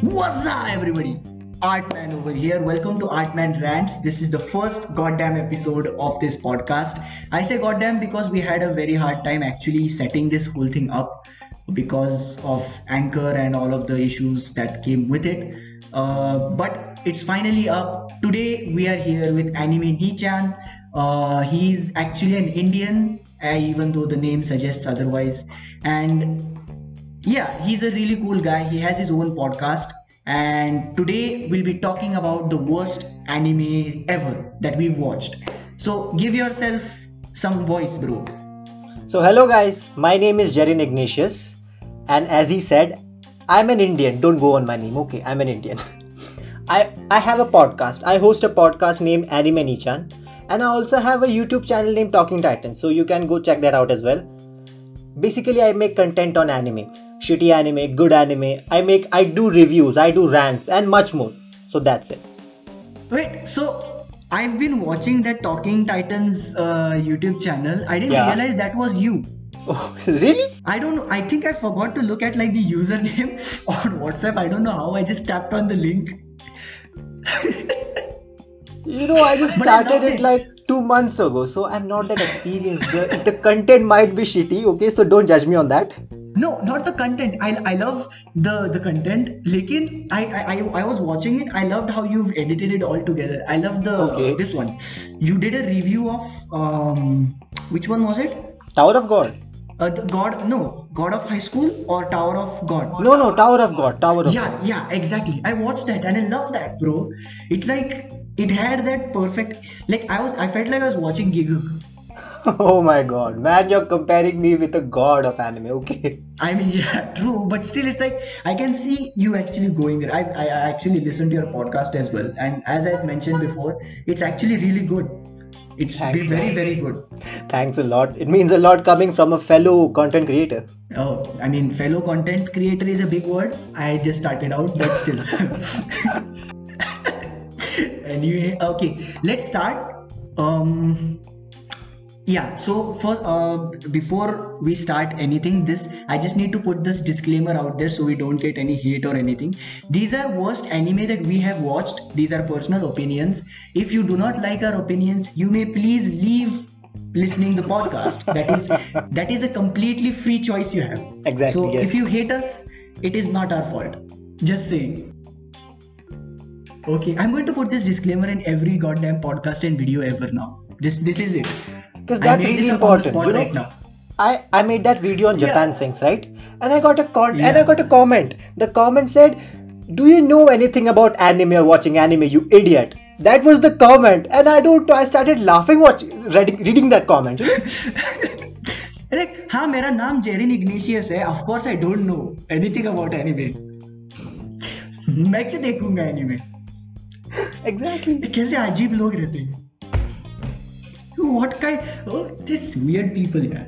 What's up, everybody? Artman over here. Welcome to Artman Rants. This is the first goddamn episode of this podcast. I say goddamn because we had a very hard time actually setting this whole thing up because of Anchor and all of the issues that came with it. Uh, but it's finally up. Today we are here with Anime Nichan. Uh, he's actually an Indian, uh, even though the name suggests otherwise. And yeah, he's a really cool guy. He has his own podcast. And today we'll be talking about the worst anime ever that we've watched. So give yourself some voice, bro. So, hello guys, my name is Jerin Ignatious, and as he said, I'm an Indian. Don't go on my name, okay? I'm an Indian. I, I have a podcast. I host a podcast named Anime Nichan, and I also have a YouTube channel named Talking Titans, so you can go check that out as well. Basically, I make content on anime shitty anime, good anime. I make, I do reviews, I do rants, and much more. So, that's it. Wait, so I've been watching that Talking Titans uh, YouTube channel. I didn't Yeah. realize that was you. Oh, really? I don't know. I think I forgot to look at like the username on WhatsApp. I don't know how. I just tapped on the link. You know, I just started it like two months ago, so I'm not that experienced. The, the content might be shitty, okay? So don't judge me on that. No, not the content. I, I love the the content. Lekin I, I I I was watching it. I loved how you've edited it all together. I love the Okay. this one. You did a review of um which one was it? Tower of God. Uh, the God no God of High School or Tower of God. No, no, Tower of God. Tower of Yeah, God. yeah, exactly. I watched that and I love that, bro. It's like it had that perfect like I was I felt like I was watching Gigguk. Oh my god, man, you're comparing me with a god of anime, okay? I mean, yeah, true, but still, it's like I can see you actually going there. I, I actually listened to your podcast as well, and as I mentioned before, it's actually really good. It's Thanks, very, man. very good. Thanks a lot. It means a lot coming from a fellow content creator. Oh, I mean, fellow content creator is a big word. I just started out, but still. anyway, okay, let's start. Um, yeah so for uh, before we start anything this i just need to put this disclaimer out there so we don't get any hate or anything. These are worst anime that we have watched. These are personal opinions. If you do not like our opinions you may please leave listening the podcast. That is that is a completely free choice you have. Exactly, so yes. if you hate us it is not our fault. Just saying. Okay i'm going to put this disclaimer in every goddamn podcast and video ever now. This this is it because that's really important. You know, right now. I, I made that video on Japan things, right? And I got a con- yeah. and I got a comment. The comment said, "Do you know anything about anime or watching anime? You idiot!" That was the comment, and I don't. I started laughing watching reading, reading that comment. like, ha, मेरा नाम Jerin Ignatious. है. Of course, I don't know anything about anime. मैं क्यों देखूंगा anime? Exactly. कैसे अजीब लोग रहते हैं what kind oh this weird people yeah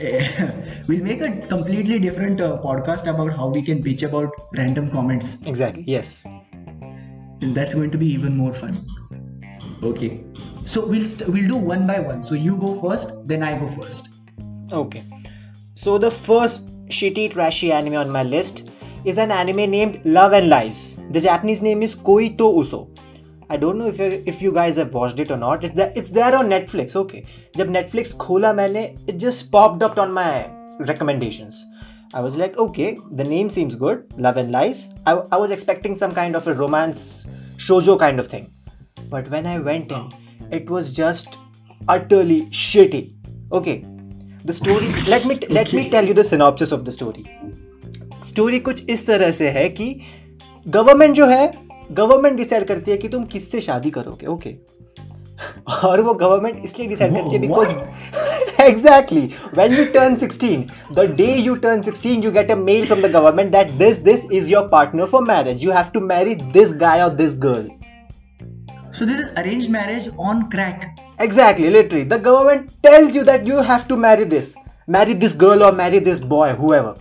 we'll make a completely different uh, podcast about how we can bitch about random comments Exactly. Yes. that's going to be even more fun okay so we'll st- we'll do one by one so you go first then i go first Okay. So the first shitty trashy anime on my list is an anime named Love and Lies. The Japanese name is Koi to Uso. I don't know if you, if you guys have watched it or not. It's there, it's there on Netflix. Okay. जब Netflix खोला मैंने it just popped up on my recommendations. I was like, okay, the name seems good. Love and Lies. I, I was expecting some kind of a romance shoujo kind of thing. But when I went in, it was just utterly shitty. Okay, the story. let me let me tell you the synopsis of the story. Story कुछ इस तरह से है कि government जो है government decide करती है कि तुम किससे शादी करोगे ओके और वो गवर्नमेंट इसलिए डिसाइड करती है because exactly when you turn sixteen the day you turn sixteen you get a mail from the government that this this is your partner for marriage you have to marry this guy और this girl So this is arranged marriage on crack. Exactly, literally. The government tells you that you have to marry this. Marry this girl or marry this boy, whoever.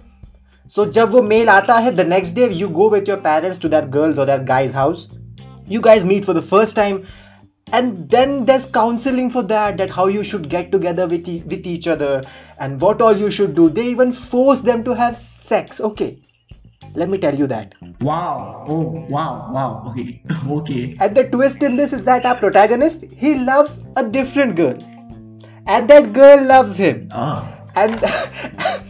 So जब वो mail आता है, the next day you go with your parents to that girl's or that guy's house. You guys meet for the first time. And then there's counseling for that, that how you should get together with, e- with each other and what all you should do. They even force them to have sex. Okay. Let me tell you that. Wow. Oh, wow. Wow. Okay. okay. And the twist in this is that our protagonist he loves a different girl, and that girl loves him. Ah. And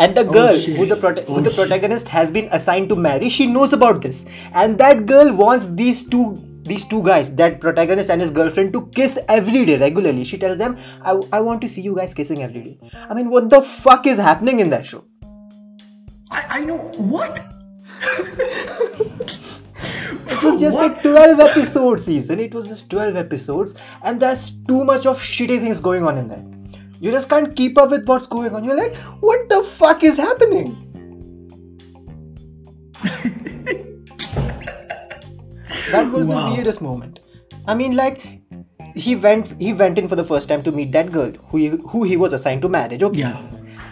and the oh, girl shit. who the prota- who Oh, the protagonist has been assigned to marry, she knows about this, and that girl wants these two these two guys, that protagonist and his girlfriend, to kiss every day regularly. She tells them, "I I want to see you guys kissing every day." I mean, what the fuck is happening in that show? I, I know. What? It was just a 12 episode season. It was just 12 episodes, and there's too much of shitty things going on in there. You just can't keep up with what's going on. You're like, what the fuck is happening? that was Wow. the weirdest moment. I mean, like, he went he went in for the first time to meet that girl who he, who he was assigned to marriage. Okay. Yeah.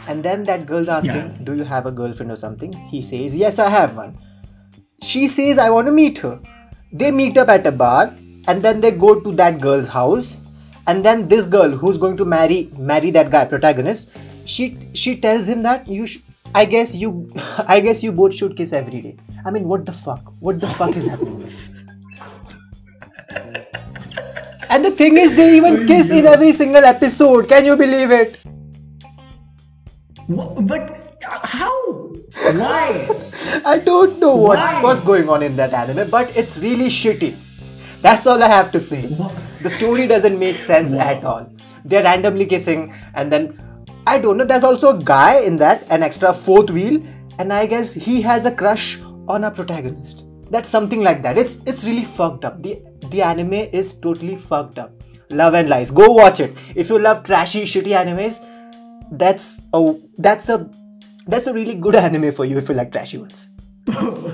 And then that girl's asking, Yeah. Do you have a girlfriend or something? He says, Yes, I have one. She says, I want to meet her. They meet up at a bar and then they go to that girl's house. And then this girl who's going to marry marry that guy, protagonist, she she tells him that you sh- I guess you I guess you both should kiss every day. I mean what the fuck? What the fuck is happening? And the thing is they even kiss in every single episode. Can you believe it? But uh, how? Why? I don't know what what's going on in that anime, but it's really shitty. That's all I have to say. Wha- The story doesn't make sense at all. They're randomly kissing, and then I don't know. There's also a guy in that, an extra fourth wheel, and I guess he has a crush on a protagonist. That's something like that. It's it's really fucked up. The the anime is totally fucked up. Love and Lies. Go watch it. If you love trashy, shitty animes, that's a that's a that's a really good anime for you if you like trashy ones.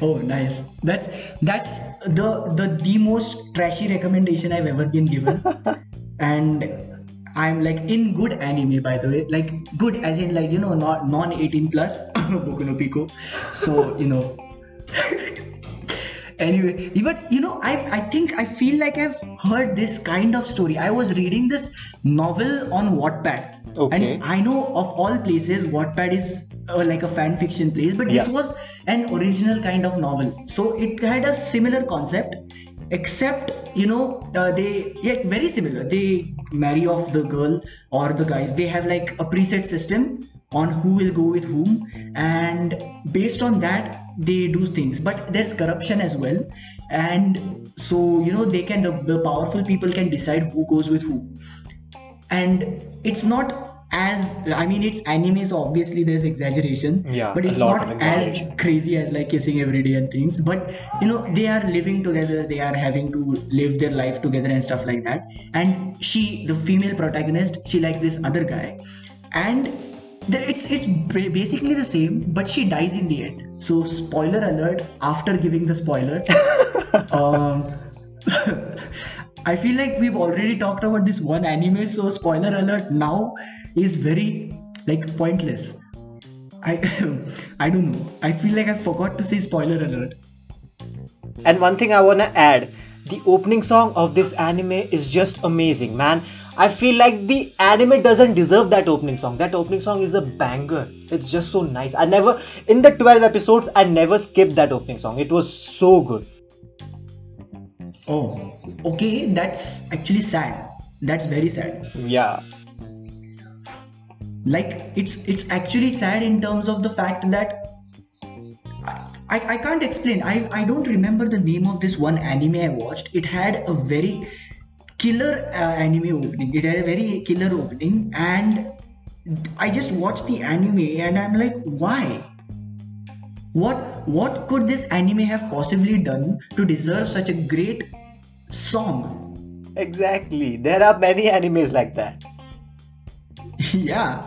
oh, nice. That's that's the the the most trashy recommendation I've ever been given, and I'm like in good anime by the way, like good as in like you know not non 18 plus Boku no Pico. So you know. anyway, but you know I I think I feel like I've heard this kind of story. I was reading this novel on Wattpad. Okay. And I know of all places, Wattpad is uh, like a fan fiction place, but this Yeah. was an original kind of novel. So it had a similar concept, except you know uh, they yeah very similar. They marry off the girl or the guys. They have like a preset system on who will go with whom, and based on that they do things. But there's corruption as well, and so you know they can the, the powerful people can decide who goes with who and it's not as I mean it's anime, so obviously there's exaggeration. Yeah, but it's not as crazy as like kissing every day and things. But you know, they are living together, they are having to live their life together and stuff like that. And she, the female protagonist, she likes this other guy, and the, it's it's basically the same, but she dies in the end. So spoiler alert! After giving the spoiler, um, I feel like we've already talked about this one anime, so spoiler alert now is very like pointless. I I don't know. I feel like I forgot to say spoiler alert. And one thing I wanna add the opening song of this anime is just amazing, man. I feel like the anime doesn't deserve that opening song. That opening song is a banger. It's just so nice. I never, in the 12 episodes, I never skipped that opening song. It was so good. Oh, okay. That's actually sad. That's very sad. Yeah. Like it's it's actually sad in terms of the fact that I, I can't explain. I, I don't remember the name of this one anime I watched. It had a very killer uh, anime opening. It had a very killer opening, and I just watched the anime and I'm like, why? What what could this anime have possibly done to deserve such a great song? Exactly. There are many animes like that. yeah.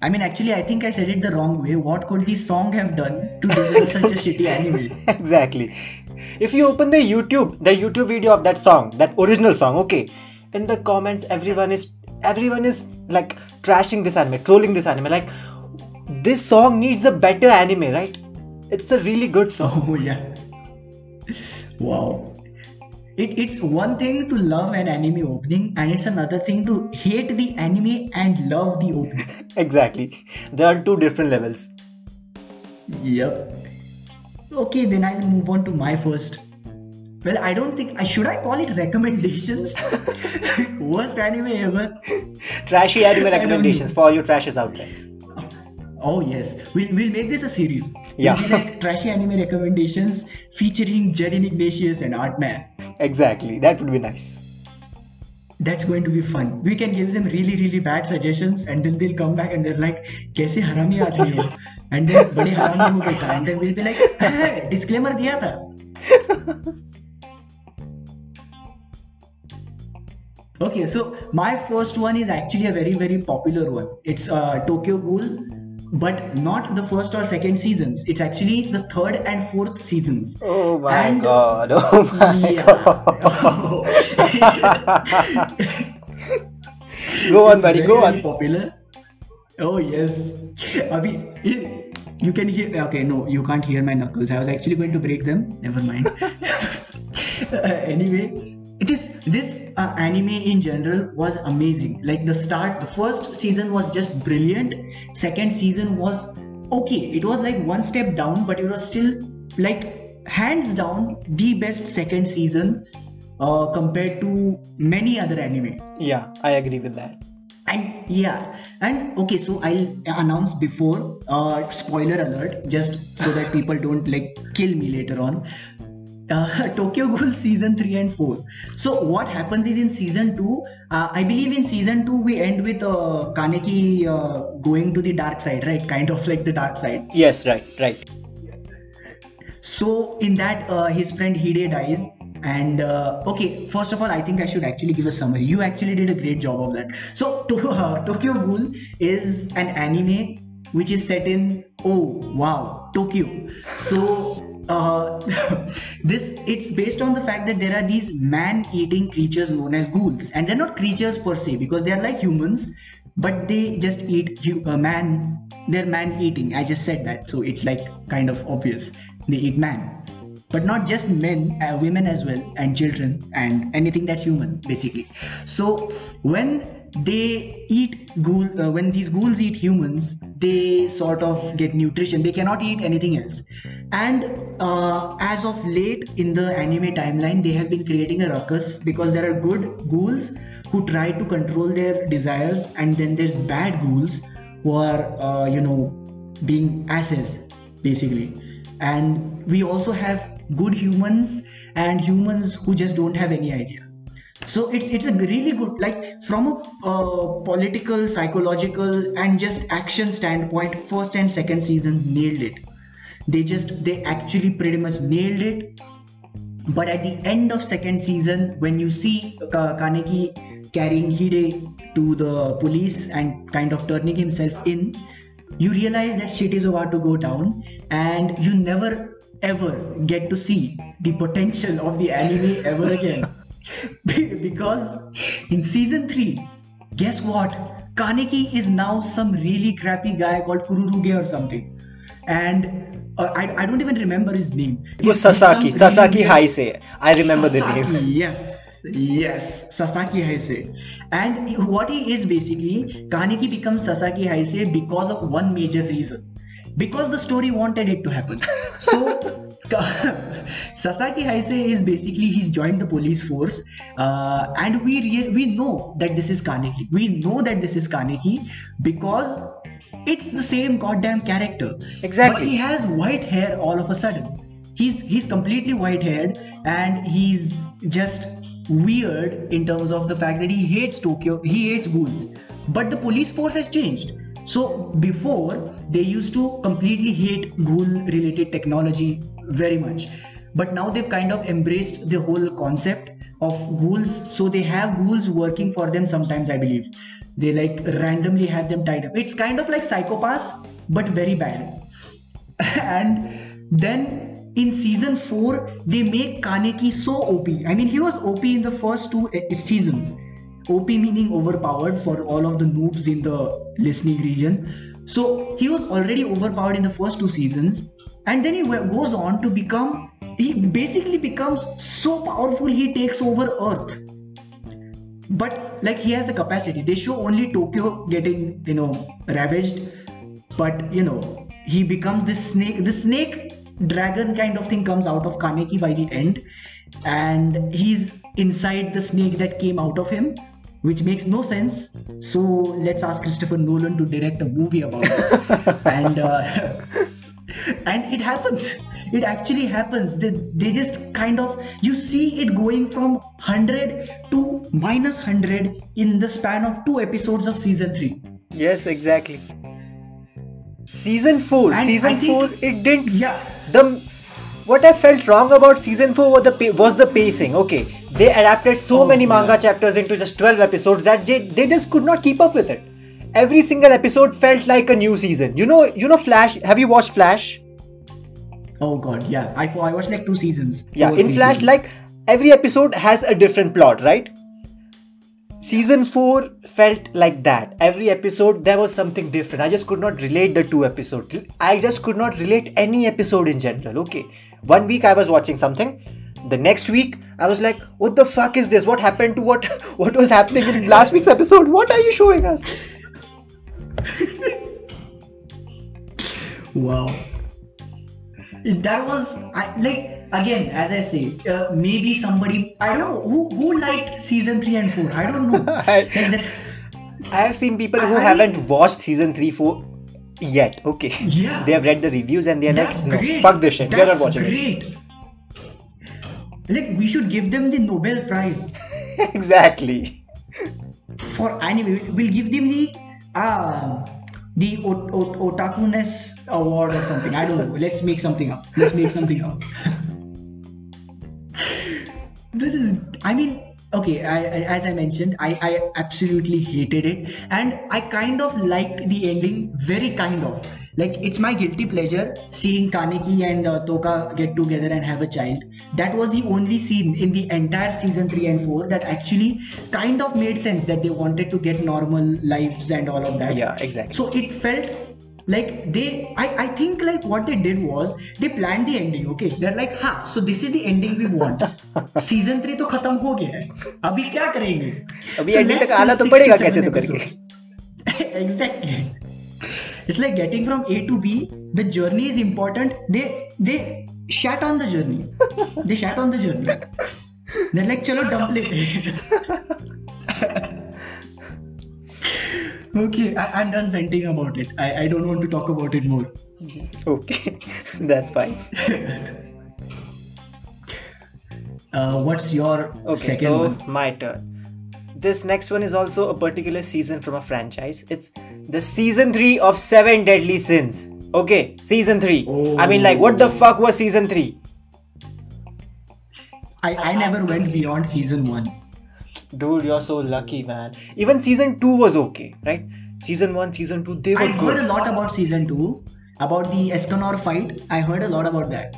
I mean, actually, I think I said it the wrong way. What could the song have done to deserve such a shitty anime? exactly. If you open the YouTube, the YouTube video of that song, that original song, okay, in the comments, everyone is everyone is like trashing this anime, trolling this anime. Like, this song needs a better anime, right? It's a really good song. Oh yeah. Wow. It, it's one thing to love an anime opening, and it's another thing to hate the anime and love the opening. exactly. there are two different levels. Yep. Okay, then I'll move on to my first. Well, I don't think I should I call it recommendations. Worst anime ever. Trashy anime recommendations for all you trashes out there. Oh yes, we'll, we'll make this a series. Yeah. like trashy anime recommendations featuring jerry Ignatious and Artman. Exactly, that would be nice. That's going to be fun. We can give them really really bad suggestions, and then they'll come back and they're like, "कैसे हरामी आदमी हो?" And then बड़े हरामी हो बेटा. And then we'll be like, hey, "Disclaimer diya tha. okay, so my first one is actually a very very popular one. It's uh, Tokyo Ghoul but not the first or second seasons. It's actually the third and fourth seasons. Oh my And- god. Oh my god. Go on, buddy. very, Go on. Popular. Oh yes. Abhi, it- you can hear. Okay, no, you can't hear my knuckles. I was actually going to break them. Never mind. Anyway, it is this uh, anime in general was amazing. Like the start, the first season was just brilliant. Second season was okay. It was like one step down, but it was still like hands down the best second season uh, compared to many other anime Yeah, I agree with that. and yeah and okay so i'll announce before uh spoiler alert just so that people don't like kill me later on uh, Tokyo Ghoul season 3 and 4. So what happens is in season 2, uh, I believe in season 2 we end with uh, Kaneki uh, going to the dark side, right? Kind of like the dark side. Yes, right, right. So in that, uh, his friend Hide dies. And uh, okay, first of all, I think I should actually give a summary. You actually did a great job of that. So to, uh, Tokyo Ghoul is an anime which is set in oh wow Tokyo. So uh, this it's based on the fact that there are these man-eating creatures known as ghouls, and they're not creatures per se because they are like humans, but they just eat hu- uh, man. They're man-eating. I just said that, so it's like kind of obvious. They eat man but not just men uh, women as well and children and anything that's human basically so when they eat ghoul uh, when these ghouls eat humans they sort of get nutrition. They cannot eat anything else. And uh, as of late in the anime timeline they have been creating a ruckus because there are good ghouls who try to control their desires and then there's bad ghouls who are uh, you know being asses basically. And we also have good humans and humans who just don't have any idea so it's it's a really good like from a uh, political psychological and just action standpoint first and second season nailed it. They just they actually pretty much nailed it. But at the end of second season when you see Ka- kaneki carrying hide to the police and kind of turning himself in you realize that shit is about to go down and you never ever get to see the potential of the anime ever again because in season 3 guess what kaneki is now some really crappy guy called kururuge or something and uh, I, I don't even remember his name It was Sasaki. Sasaki Haise. I remember the name. Yes, yes, Sasaki Haise. And what he is basically, Kaneki becomes Sasaki Haise because of one major reason. Because the story wanted it to happen. So, Sasaki Haise is basically he's joined the police force, uh, and we rea- we know that this is Kaneki. We know that this is Kaneki because it's the same goddamn character. Exactly. But he has white hair all of a sudden he's he's completely white haired and he's just weird in terms of the fact that he hates tokyo he hates ghouls but the police force has changed so before they used to completely hate ghoul related technology very much. But now they've kind of embraced the whole concept of ghouls. So they have ghouls working for them sometimes i believe. They like randomly have them tied up. It's kind of like psychopaths but very bad. And then in season 4 they make kaneki so op i mean he was op in the first two e- seasons. Op meaning overpowered for all of the noobs in the listening region. So he was already overpowered in the first two seasons and then he goes on to become he basically becomes so powerful he takes over earth. But like he has the capacity. They show only tokyo getting you know ravaged. But you know he becomes this snake. The snake dragon kind of thing comes out of Kaneki by the end, and he's inside the snake that came out of him, which makes no sense. So let's ask Christopher Nolan to direct a movie about it, and uh, and it happens. It actually happens. They, they just kind of you see it going from 100 to minus 100 in the span of two episodes of season 3 Yes, exactly. Season 4, And season think- 4, it didn't. Yeah. The what I felt wrong about season 4 was the was the pacing. Okay, they adapted so Oh, many manga yeah. chapters into just 12 episodes that they, they just could not keep up with it. Every single episode felt like a new season. You know, you know Flash. Have you watched Flash? Oh god, yeah. I I watched like two seasons. Yeah, Two or in Flash, seasons. like every episode has a different plot, right? Season 4 felt like that. Every episode there was something different. I just could not relate the two episodes. I just could not relate any episode in general. Okay. One week I was watching something. The next week I was like, what the fuck is this? What happened to what what was happening in last week's episode? What are you showing us? Wow. That was I, like again, as I say, uh, maybe somebody I don't know who who liked season three and four. I don't know. I- Like I have seen people who I- haven't watched season 3 4 yet. Okay. Yeah. They have read the reviews and they're That's like, no, fuck this shit. We're not That's watching it. great. Like we should give them the Nobel Prize exactly. for anime. We'll give them the uh, the otakuness award or something. I don't know. Let's make something up. Let's make something up. this is. I mean. Okay, I, I, as I mentioned, I, I absolutely hated it, and I kind of liked the ending. Very kind of like it's my guilty pleasure seeing Kaneki and uh, Touka get together and have a child. That was the only scene in the entire season 3 and 4 that actually kind of made sense that they wanted to get normal lives and all of that. Yeah, exactly. So it felt like they I, I think like what they did was they planned the ending okay they're like ha so this is the ending we want season 3 तो खत्म हो गया है अभी क्या करेंगे अभी ending tak aana तो padega kaise तो करके Exactly it's like getting from a to b the journey is important. They they shat on the journey. They shat on the journey. They're like chalo dump lete okay I, am done venting about it. I, I don't want to talk about it more. Okay that's fine. Uh, what's your okay so one? my turn. This next one is also a particular season from a franchise. It's the season 3 of Seven Deadly Sins. Okay, season 3. I mean, like, what the oh. fuck was season 3? I, I never went beyond season one. Dude, you're so lucky, man. Even season 2 was okay, right? Season 1, season 2, they were good. I heard a lot about season two, about the Escanor fight. I heard a lot about that.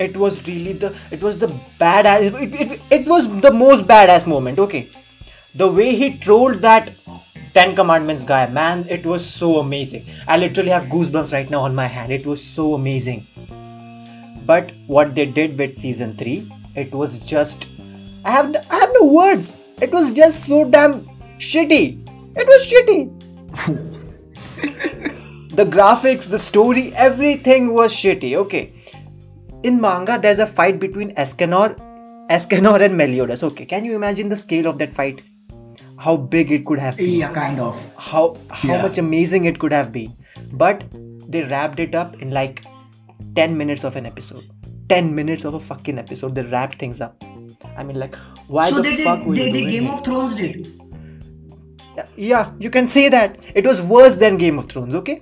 It was really the. It was the badass. It, it, it was the most badass moment, okay? The way he trolled that Ten Commandments guy, man, it was so amazing. I literally have goosebumps right now on my hand. It was so amazing. But what they did with season 3, it was just. I have, I have no words. It was just so damn shitty. It was shitty. the graphics, the story, everything was shitty. Okay. In manga, there's a fight between Escanor, Escanor and Meliodas. Okay, can you imagine the scale of that fight? How big it could have been? yeah, kind of. How how Yeah. much amazing it could have been. But they wrapped it up in like 10 minutes of an episode. 10 minutes of a fucking episode. They wrapped things up. I mean, like, why so the they fuck did. were They, you they Game it? of Thrones did. Yeah, you can say that. It was worse than Game of Thrones, okay?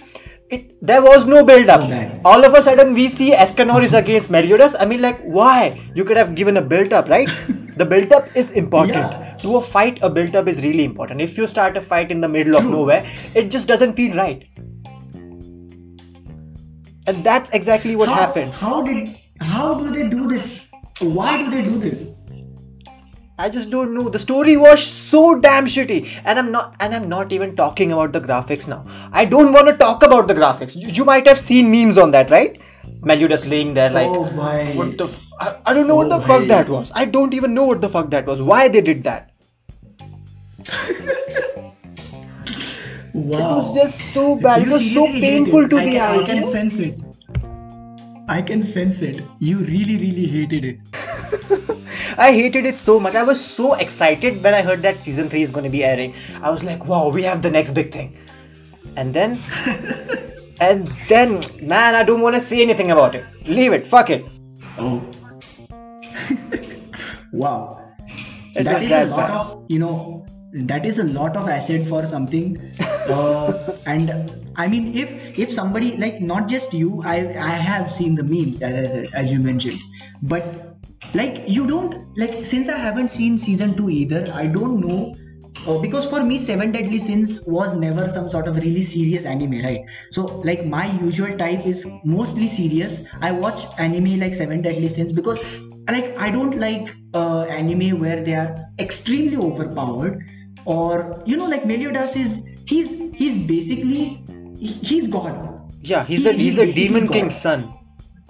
It there was no build up. Okay. All of a sudden we see Escanor is against Meliodas. I mean like why? You could have given a build up, right? the build up is important. Yeah. To a fight, a build up is really important. If you start a fight in the middle of nowhere, it just doesn't feel right. And that's exactly what how, happened. How did? How do they do this? Why do they do this? I just don't know. The story was so damn shitty, and I'm not, and I'm not even talking about the graphics now. I don't want to talk about the graphics. You, you might have seen memes on that, right? Meliodas laying there like, Oh, what the? F- I, I don't know what Oh, the fuck that was. I don't even know what the fuck that was. Why they did that? Wow. It was just so bad. You it was so painful to I the can, eyes. I can you know? sense it. I can sense it. You really, really hated it. I hated it so much. I was so excited when I heard that season 3 is going to be airing. I was like, wow, we have the next big thing. And then, and then, man, I don't want to say anything about it. Leave it. Fuck it. Oh. wow. It that is that a lot bad. of, you know, that is a lot of acid for something. Uh, and I mean, if if somebody like not just you, I I have seen the memes as I said, as you mentioned, but like you don't like since I haven't seen season two either, I don't know. Uh, because for me, Seven Deadly Sins was never some sort of really serious anime, right? So, like, my usual type is mostly serious. I watch anime like Seven Deadly Sins because, like, I don't like uh, anime where they are extremely overpowered, or you know, like Meliodas is he's he's basically he- he's God. Yeah, he's He- a he's a basically demon God. king's son.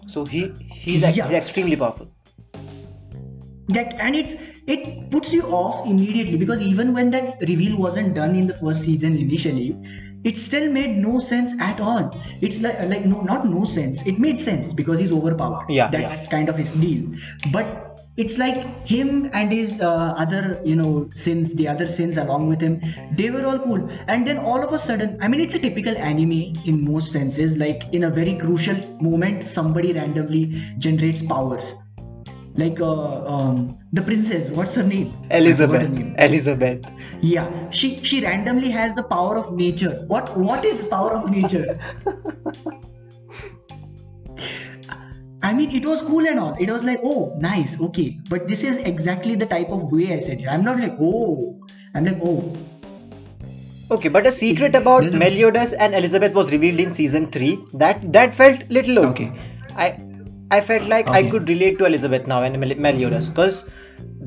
So he he's, Yeah. he's extremely powerful. that and it's it puts you off immediately because even when that reveal wasn't done in the first season initially it still made no sense at all. It's like like no not no sense. It made sense because he's overpowered. Yeah, that's yeah. kind of his deal. But it's like him and his uh, other you know sins the other sins along with him they were all cool. And then all of a sudden i mean it's a typical anime in most senses. Like in a very crucial moment somebody randomly generates powers like uh, um, the princess what's her name forgot her Elizabeth. name. Elizabeth. yeah she she randomly has the power of nature what what is power of nature I mean, it was cool and all. It was like, oh, nice, okay. But this is exactly the type of way I said it. I'm not like, oh. I'm like, oh, Okay, but a secret about Meliodas and Elizabeth was revealed in season three. That that felt little okay. I I felt like I could relate to Elizabeth now and Meliodas because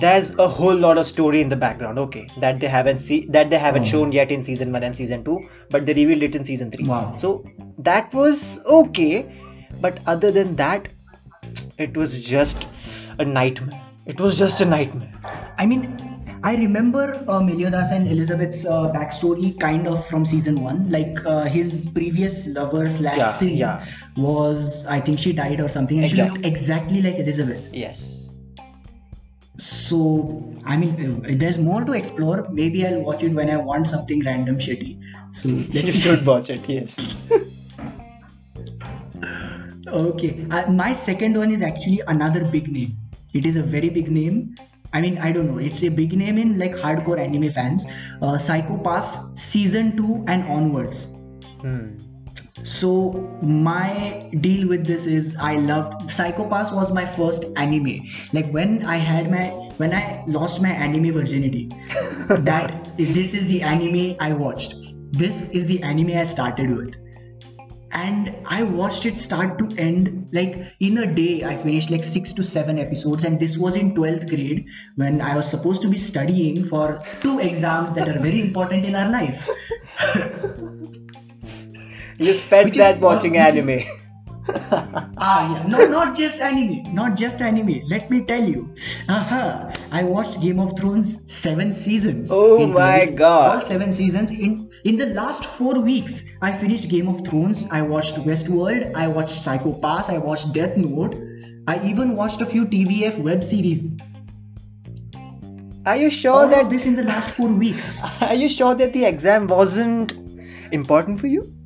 there's a whole lot of story in the background. Okay, that they haven't see that they haven't shown yet in season one and season two, but they revealed it in season three. Wow. So that was okay, but other than that, it was just a nightmare. It was just a nightmare. I mean, I remember uh, Meliodas and Elizabeth's uh, backstory kind of from season one. Like uh, his previous lover slash Yeah, sin yeah. Was, I think she died or something, and she Exactly. looked exactly like Elizabeth. Yes. So, I mean, uh, there's more to explore. Maybe I'll watch it when I want something random shitty. So, You should watch it. Yes. Okay, uh, my second one is actually another big name. It is a very big name. I mean, I don't know. It's a big name in like hardcore anime fans. Uh, Psycho Pass season two and onwards. Hmm. So my deal with this is I loved Psycho Pass was my first anime. Like when I had my when I lost my anime virginity. that is this is the anime I watched. This is the anime I started with. And I watched it start to end like in a day. I finished like six to seven episodes, and this was in 12th grade when I was supposed to be studying for two exams that are very important in our life. You spent that watching anime. Ah, yeah. No, not just anime. Not just anime. Let me tell you. Aha. I watched Game of Thrones seven seasons. Oh In- my God. All seven seasons. In in the last four weeks, I finished Game of Thrones. I watched Westworld. I watched Psycho Pass. I watched Death Note. I even watched a few TVF web series. Are you sure of that this in the last four weeks. are you sure that the exam wasn't important for you?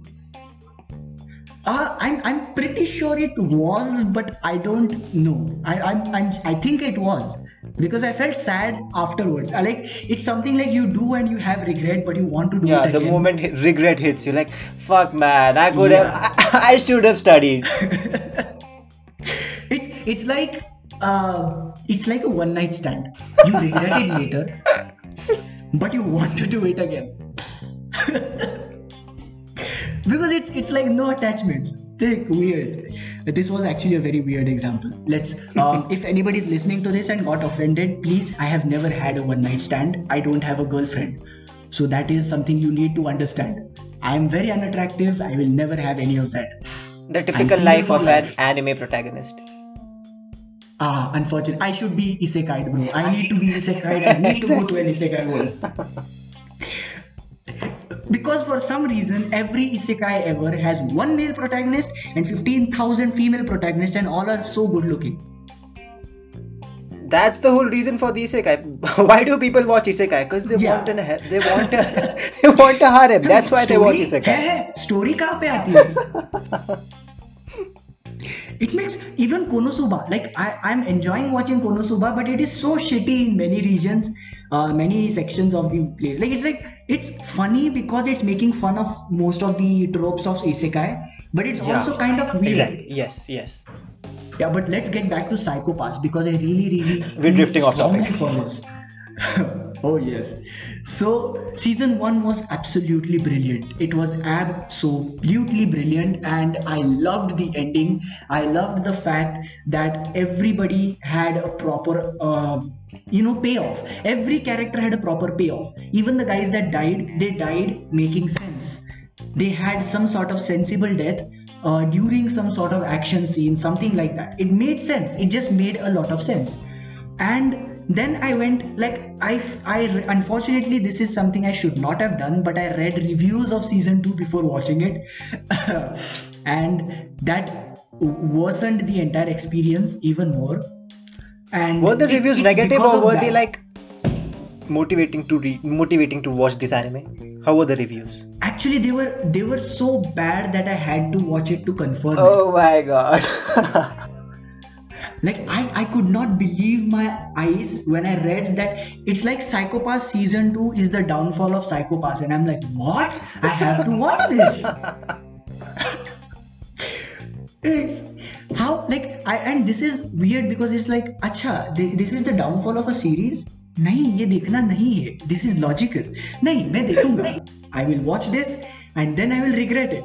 Uh, I'm, I'm pretty sure it was, but I don't know. I, I'm, I'm, I think it was because I felt sad afterwards. I like it's something like you do and you have regret, but you want to do Yeah, it Yeah, the moment regret hits you, like fuck, man, I could Yeah. have, I, I should have studied. It's it's like uh, it's like a one night stand. You regret it later, but you want to do it again because it's it's like no attachments. Thick, weird. This was actually a very weird example. Let's. Um, if anybody is listening to this and got offended, please. I have never had a one night stand. I don't have a girlfriend, so that is something you need to understand. I am very unattractive. I will never have any of that. The typical life of life. an anime protagonist. Ah, unfortunate. I should be isekai, bro. I need to be isekai. I need to go to an isekai world. because for some reason every isekai ever has one male protagonist and 15000 female protagonists and all are so good looking. That's the whole reason for the isekai. Why do people watch isekai? Because they, yeah. want a they want they want a harem. That's why they watch isekai. story kahan pe aati hai it makes even konosuba like i i'm enjoying watching konosuba but it is so shitty in many regions uh, many sections of the place. Like it's like it's funny because it's making fun of most of the tropes of isekai but it's Yeah. also kind of weird. Exactly. Yes yes. Yeah but let's get back to psychopaths because i really really We're drifting off topic. strongly for this oh yes so season one was absolutely brilliant. It was absolutely brilliant and i loved the ending. I loved the fact that everybody had a proper uh, you know payoff. Every character had a proper payoff. Even the guys that died they died making sense. They had some sort of sensible death uh, during some sort of action scene something like that. It made sense. It just made a lot of sense. And then i went like i i unfortunately this is something i should not have done but i read reviews of season 2 before watching it. And that worsened the entire experience even more. And were the it- reviews it's negative or were they that. like motivating to re- motivating to watch this anime? How were the reviews? Actually they were they were so bad that i had to watch it to confirm it. oh my god like i i could not believe my eyes when i read that it's like Psycho Pass season 2 is the downfall of Psycho Pass. And i'm like what? I have to watch this. It's how like I, and this is weird because it's like acha this is the downfall of a series? नहीं ये देखना नहीं है this is logical नहीं मैं देखूंगा I will watch this and then I will regret it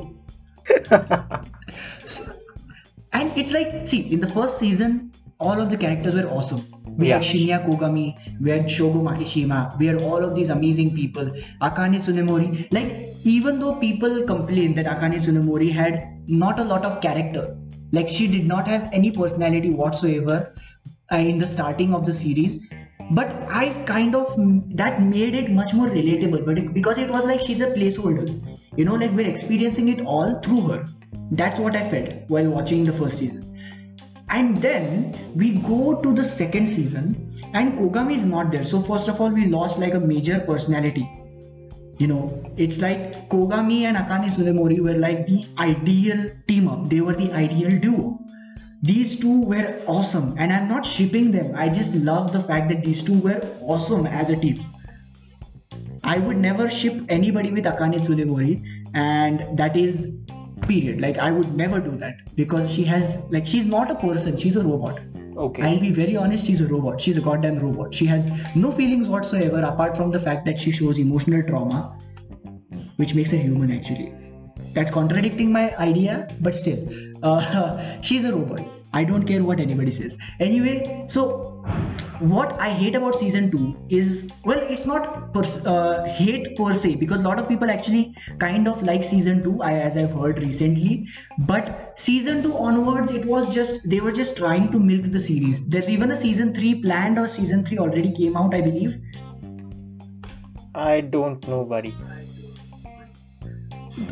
and it's like see in the first season all of the characters were awesome. We Yeah. had shinya kogami we had shogo makishima we had all of these amazing people. Akane tsunemori like even though people complain that akane tsunemori had not a lot of character like she did not have any personality whatsoever uh, in the starting of the series but i kind of that made it much more relatable but it, because it was like she's a placeholder you know like we're experiencing it all through her. That's what i felt while watching the first season. And then we go to the second season and kogami is not there. So first of all we lost like a major personality. You know it's like kogami and akane tsunemori were like the ideal team up. They were the ideal duo. These two were awesome and i'm not shipping them. I just love the fact that these two were awesome as a team i would never ship anybody with akane tsunemori and that is period like i would never do that because she has like she's not a person she's a robot okay I'll be very honest, she's a robot. She's a goddamn robot. She has no feelings whatsoever apart from the fact that she shows emotional trauma, which makes her human actually. That's contradicting my idea, but still, uh, she's a robot. I don't care what anybody says. Anyway, so what I hate about season 2 is well, it's not pers- uh, hate per se because a lot of people actually kind of like season 2, I, as I've heard recently. But season 2 onwards, it was just they were just trying to milk the series. There's even a season 3 planned, or season 3 already came out, I believe. i don't know buddy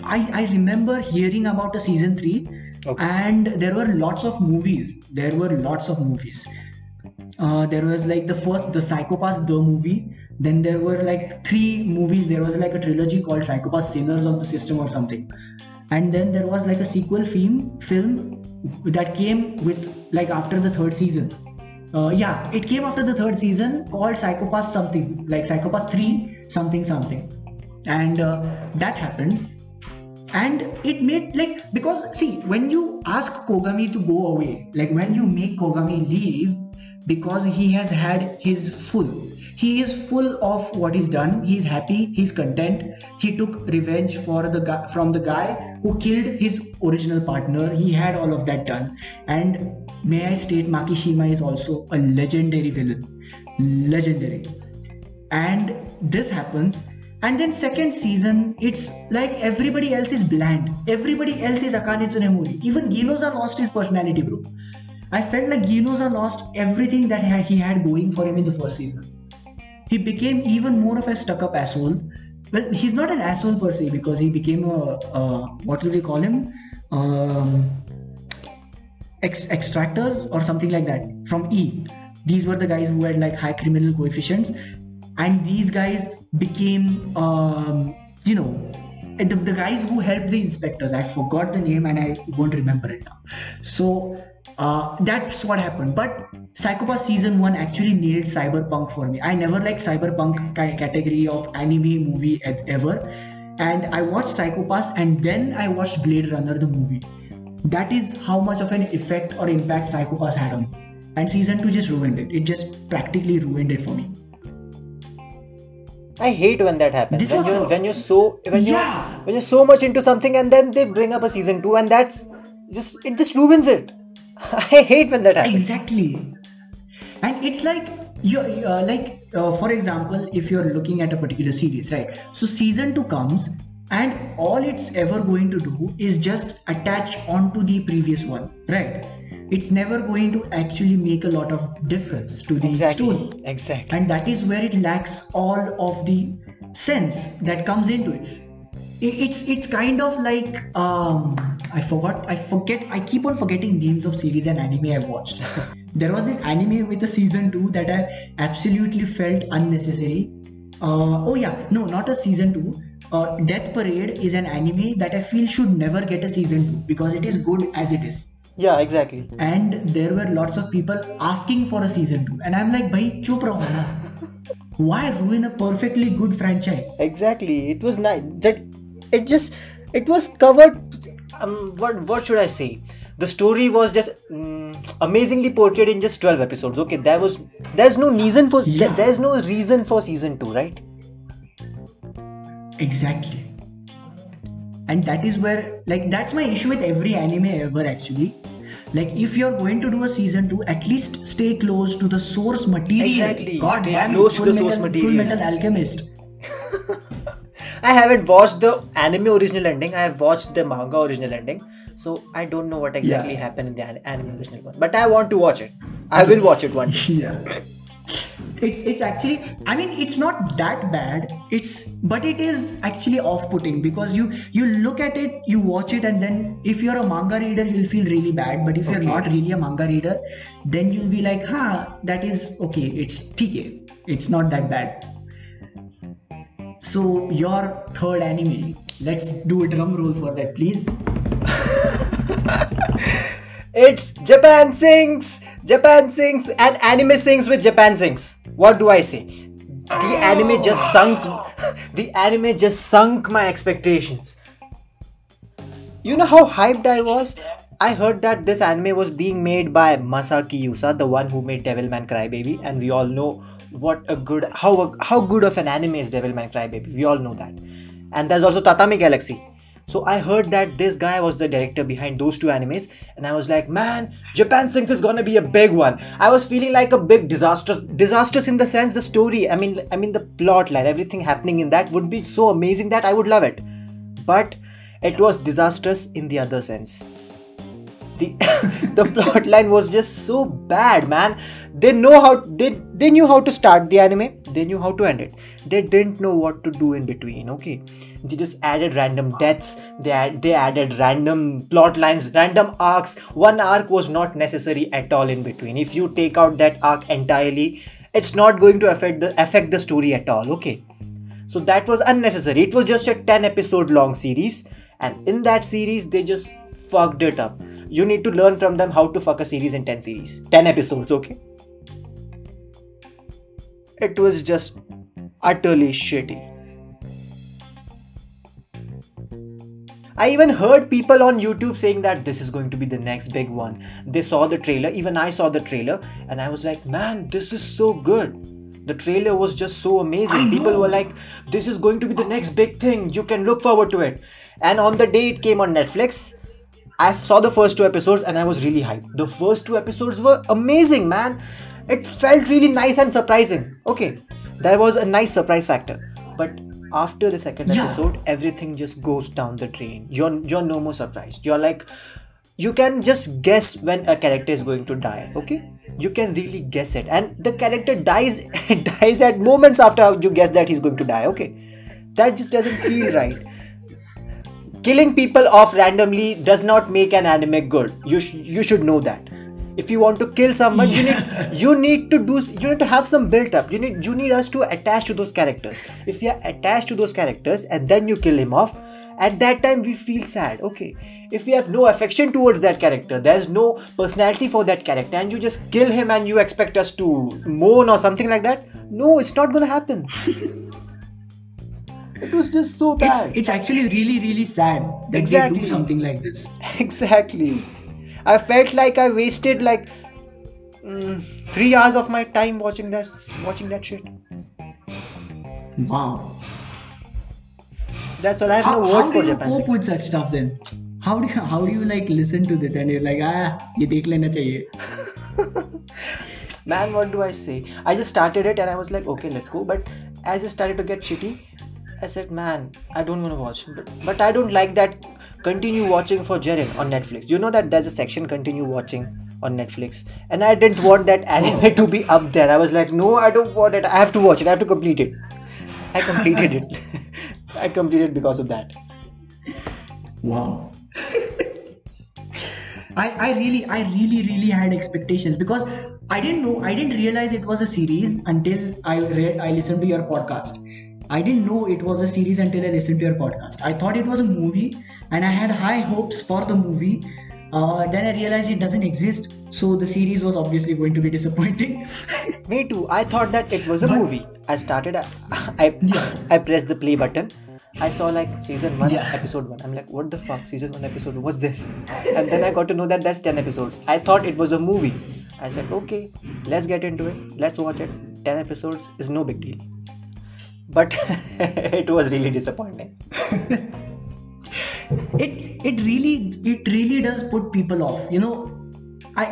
I, I remember hearing about a season 3 Okay. and there were lots of movies. There were lots of movies. Uh, there was like the first the Psycho Pass the movie. Then there were like three movies. There was like a trilogy called Psycho Pass sinners of the system or something. And then there was like a sequel film film that came with like after the third season. Uh, yeah it came after the third season called Psycho Pass something like Psycho Pass 3 something something. And uh, that happened and it made like because see when you ask kogami to go away like when you make kogami leave because he has had his full. He is full of what he's done. He's happy. He's content. He took revenge for the guy from the guy who killed his original partner. He had all of that done. And may i state makishima is also a legendary villain. Legendary. And this happens and then second season it's like everybody else is bland. Everybody else is akane tsunemori. Even ginoza lost his personality bro i felt like ginoza lost everything that he had- going for him in the first season. He became even more of a stuck up asshole. Well, he's not an asshole per se because he became a, a what do they call him? Um, ex- extractors or something like that from E. These were the guys who had like high criminal coefficients, and these guys became, um, you know, the, the guys who helped the inspectors. I forgot the name and I won't remember it now. So uh, that's what happened. But Psycho Pass season one actually nailed cyberpunk for me. I never liked cyberpunk category of anime movie ever, and I watched Psycho Pass and then I watched Blade Runner the movie. That is how much of an effect or impact Psycho Pass had on me. And season two just ruined it. It just practically ruined it for me. I hate when that happens. This when you a- when you're so when Yeah. you when you're so much into something and then they bring up a season two and that's just it just ruins it. I hate when that happens. Exactly. And it's like you uh, like uh, for example, if you're looking at a particular series, right? So season two comes, and all it's ever going to do is just attach onto the previous one, right? It's never going to actually make a lot of difference to the Exactly. story. Exactly. and that is where it lacks all of the sense that comes into it. It's it's kind of like um i forgot i forget i keep on forgetting names of series and anime i've watched. There was this anime with a season 2 that i absolutely felt unnecessary. Uh, oh yeah no not a season 2 uh, death parade is an anime that i feel should never get a season 2 because it is good as it is Yeah, exactly. and there were lots of people asking for a season 2 and i'm like bhai chup raho na why ruin a perfectly good franchise Exactly. It was nice. That it just it was covered. Um, what what should I say? The story was just mm, amazingly portrayed in just twelve episodes. Okay, there was there's no reason for there- Yeah. there's no reason for season two, right? exactly and that is where like that's my issue with every anime ever actually like if you're going to do a season 2 at least stay close to the source material Exactly, god stay damn close to the source Metal- material. full metal alchemist I haven't watched the anime original ending. I have watched the manga original ending, so I don't know what exactly Yeah. happened in the anime original one. But I want to watch it. I will watch it one day. yeah it's it's actually i mean it's not that bad. It's but it is actually off-putting because you you look at it you watch it and then if you're a manga reader you'll feel really bad. But if you're not really a manga reader then you'll be like huh that is okay. It's tk it's not that bad. So your third anime let's do a drum roll for that please. It's Japan sinks, Japan sinks, and anime sings with Japan sinks. What do I say? The oh. anime just sunk. The anime just sunk my expectations. You know how hyped I was? I heard that this anime was being made by Masaaki Yuasa, the one who made Devilman Crybaby, and we all know what a good how how good of an anime is Devilman Crybaby. We all know that. And there's also Tatami Galaxy. So I heard that this guy was the director behind those two animes, and I was like, man, Japan Sinks is gonna be a big one. I was feeling like a big disaster, disastrous in the sense the story. I mean, I mean the plot line, everything happening in that would be so amazing that I would love it. But it was disastrous in the other sense the the plot line was just so bad man they know how they they knew how to start the anime they knew how to end it they didn't know what to do in between okay they just added random deaths they add, they added random plot lines random arcs one arc was not necessary at all in between if you take out that arc entirely it's not going to affect the affect the story at all okay so that was unnecessary. It was just a 10 episode long series, and in that series, they just fucked it up. You need to learn from them how to fuck a series in 10 series. 10 episodes, okay? It was just utterly shitty. I even heard people on YouTube saying that this is going to be the next big one. They saw the trailer, even I saw the trailer, and I was like, man, this is so good. The trailer was just so amazing. People were like, this is going to be the next big thing. You can look forward to it. And on the day it came on Netflix, I saw the first two episodes and I was really hyped. The first two episodes were amazing, man. It felt really nice and surprising. Okay, there was a nice surprise factor. But after the second Yeah. episode, everything just goes down the drain. You're you're no more surprised. You're like you can just guess when a character is going to die, okay? You can really guess it. And the character dies dies at moments after you guess that he's going to die, okay? that just doesn't feel right killing people off randomly does not make an anime good. You sh- you should know that. If you want to kill someone you need you need to do you need to have some built up. You need you need us to attach to those characters. If you are attached to those characters and then you kill him off at that time we feel sad. Okay. If we have no affection towards that character there's no personality for that character and you just kill him and you expect us to moan or something like that no it's not gonna happen it was just so bad. it's, it's actually really really sad that exactly. they do something like this. Exactly. I felt like i wasted like mm, 3 hours of my time watching that watching that shit. Wow. That's all i have how, no words how do for you cope with such stuff then? How do you how do you like listen to this and you're like ah ye dekh lena chahiye. Man what do i say? I just started it and i was like okay let's go. But as it started to get shitty i said man i don't want to watch. But, but i don't like that continue watching for Jerin on netflix. You know that there's a section continue watching on netflix? And i didn't want that anime to be up there. I was like no i don't want it. I have to watch it. I have to complete it. I completed it. I completed it because of that. Wow. I, I really I really really had expectations because I didn't know I didn't realize it was a series until I read I listened to your podcast. I didn't know it was a series until I listened to your podcast. I thought it was a movie and I had high hopes for the movie. Uh, then I realized it doesn't exist, so the series was obviously going to be disappointing. Me too. I thought that it was a movie. I started. I I, I pressed the play button. I saw like season one, Yeah. episode one. I'm like, what the fuck? Season one, episode one. What's this? And then I got to know that there's ten episodes. I thought it was a movie. I said, okay, let's get into it. Let's watch it. Ten episodes is no big deal. But it was really disappointing. it it really it really does put people off you know. I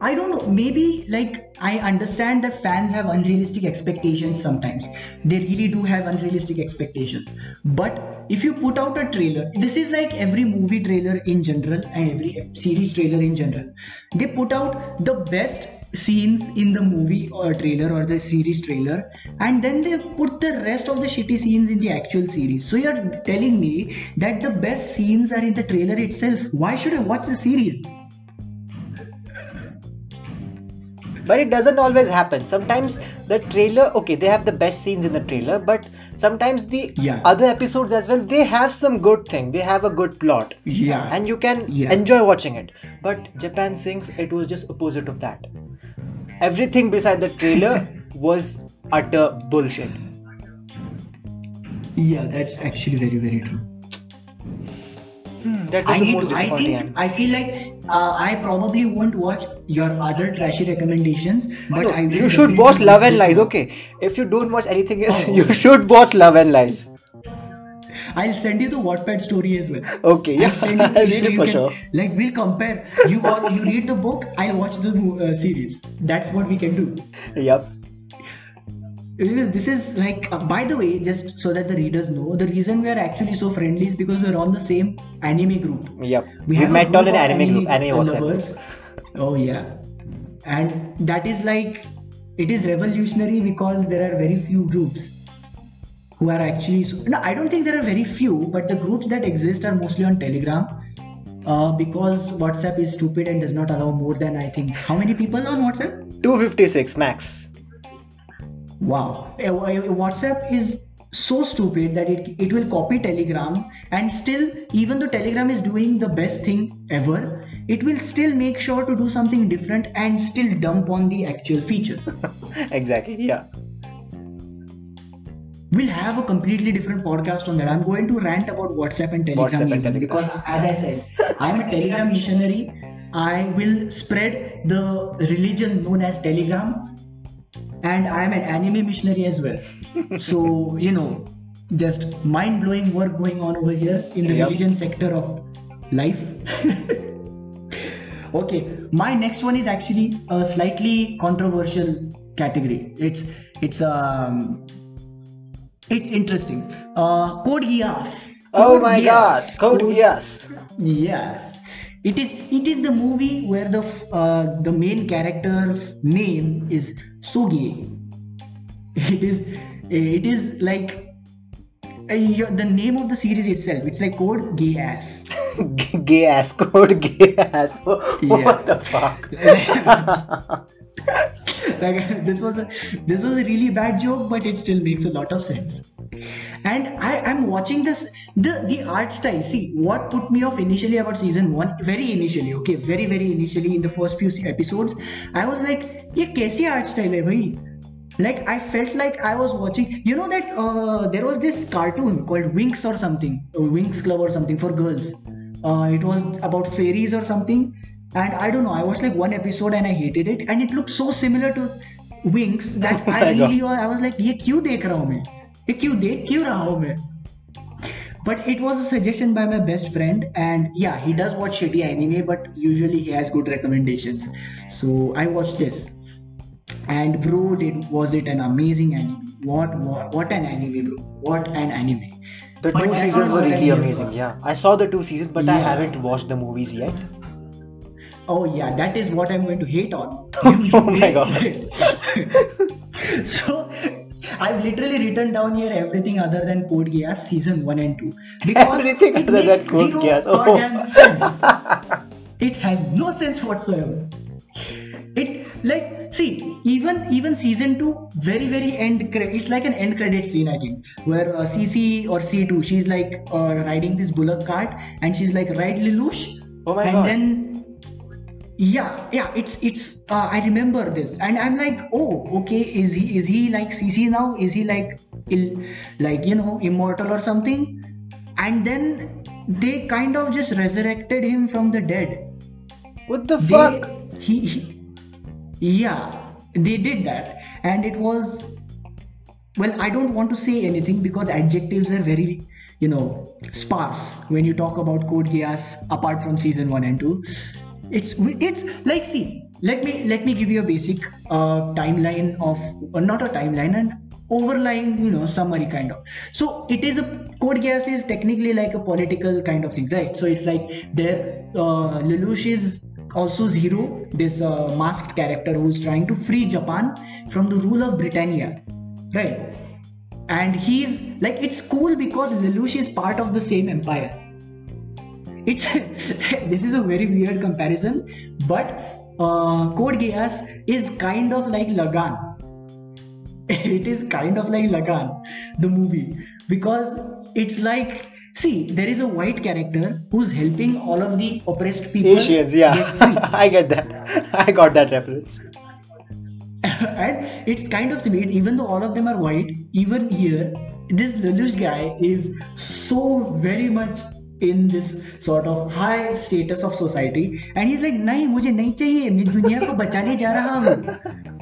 i don't know maybe like i understand that fans have unrealistic expectations sometimes. They really do have unrealistic expectations. But if you put out a trailer this is like every movie trailer in general and every series trailer in general. They put out the best scenes in the movie or trailer or the series trailer and then they put the rest of the shitty scenes in the actual series. So you're telling me that the best scenes are in the trailer itself. Why should i watch the series But it doesn't always happen. Sometimes the trailer, okay, they have the best scenes in the trailer, but sometimes the Yeah. other episodes as well, they have some good thing. They have a good plot. yeah And you can Yeah. enjoy watching it. But Japan Sinks, it was just opposite of that. Everything beside the trailer was utter bullshit. yeah that's actually very very true That was I, the most to, I think. I feel like uh, I probably won't watch your other trashy recommendations, but No, I will you should watch Love and Lies, okay? If you don't watch anything else, you should watch Love and Lies. I'll send you the Wattpad story as well. Okay, I'll yeah, send you I'll read so it for can- sure. Like we'll compare. You wa- you read the book, I'll watch the uh, series. That's what we can do. Yep. This is like, uh, by the way, just so that the readers know, the reason we are actually so friendly is because we're on the same anime group. Yep. We, have met all on an of anime group, anime WhatsApp lovers. Oh yeah, and that is like it is revolutionary because there are very few groups who are actually. So, no, I don't think there are very few, but the groups that exist are mostly on Telegram. Uh, because WhatsApp is stupid and does not allow more than I think how many people on WhatsApp? 256 max. Wow, WhatsApp is so stupid that it, it will copy Telegram and still, even though Telegram is doing the best thing ever, it will still make sure to do something different and still dump on the actual feature. exactly, yeah. we'll have a completely different podcast on that. I'm going to rant about WhatsApp and Telegram, WhatsApp and Telegram. because, as I said, I'm a Telegram missionary. I will spread the religion known as Telegram, and I'm an anime missionary as well. so you know, just mind blowing work going on over here in the Yep. religion sector of life. okay, my next one is actually a slightly controversial category. It's it's um it's interesting. Uh, Code Geass. Oh Code my god, Code Geass. Yes, it is. It is the movie where the uh, the main character's name is Sugi. It is. It is like uh, your, the name of the series itself. It's like code gay ass. gay ass code gay ass. Yeah. What the fuck? like this was a this was a really bad joke, but it still makes a lot of sense And I am watching this the the art style. See what put me off initially about season one. Very initially, okay, very very initially in the first few episodes, I was like, ये कैसी art style है भाई? Like I felt like I was watching. You know that uh, there was this cartoon called Winx or something, uh, Winx Club or something for girls. Uh, it was about fairies or something and i don't know i watched like one episode and i hated it and it looked so similar to wings that Oh i my God. really was, i was like ये क्यों देख रहा हूँ मैं ये क्यों देख क्यों रहा हूँ मैं but it was a suggestion by my best friend and yeah he does watch shitty anime but usually he has good recommendations so i watched this and bro did was it an amazing anime what what, what an anime bro what an anime The But two seasons were really amazing. Yeah, I saw the two seasons, but yeah. I haven't watched the movies yet. Oh yeah, that is what I'm going to hate on. Oh my. God. so I've literally written down here everything other than Code Geass season one and two. Because Everything other than Code Geass. Oh. It has no sense whatsoever. It like see even even season two very very end cre- it's like an end credit scene I think where uh, CC or C2 she's like uh, riding this bullock cart and she's like right Lelouch Oh my and God. then yeah yeah it's it's uh, i remember this. And i'm like oh okay is he is he like cc now is he like Ill, like you know immortal or something? And then they kind of just resurrected him from the dead. What the they, fuck? he, he yeah they did that. And it was well i don't want to say anything because adjectives are very you know sparse when you talk about code geass apart from season 1 and 2 it's it's like see let me let me give you a basic uh, timeline of or not a timeline and overlying you know summary kind of. So it is a code geass is technically like a political kind of thing right? So it's like there uh, lelouch is also zero this uh, masked character who's trying to free japan from the rule of britannia right? And he's like it's cool because lelouch is part of the same empire it's this is a very weird comparison but uh, code geass is kind of like Lagaan it is kind of like Lagaan the movie because it's like see there is a white character who's helping all of the oppressed people Asians, yeah. I get that. I got that reference. and it's kind of sweet even though all of them are white even here this Lelouch guy is so very much in this sort of high status of society and he's like नहीं मुझे नहीं चाहिए मैं दुनिया को बचाने जा रहा हूँ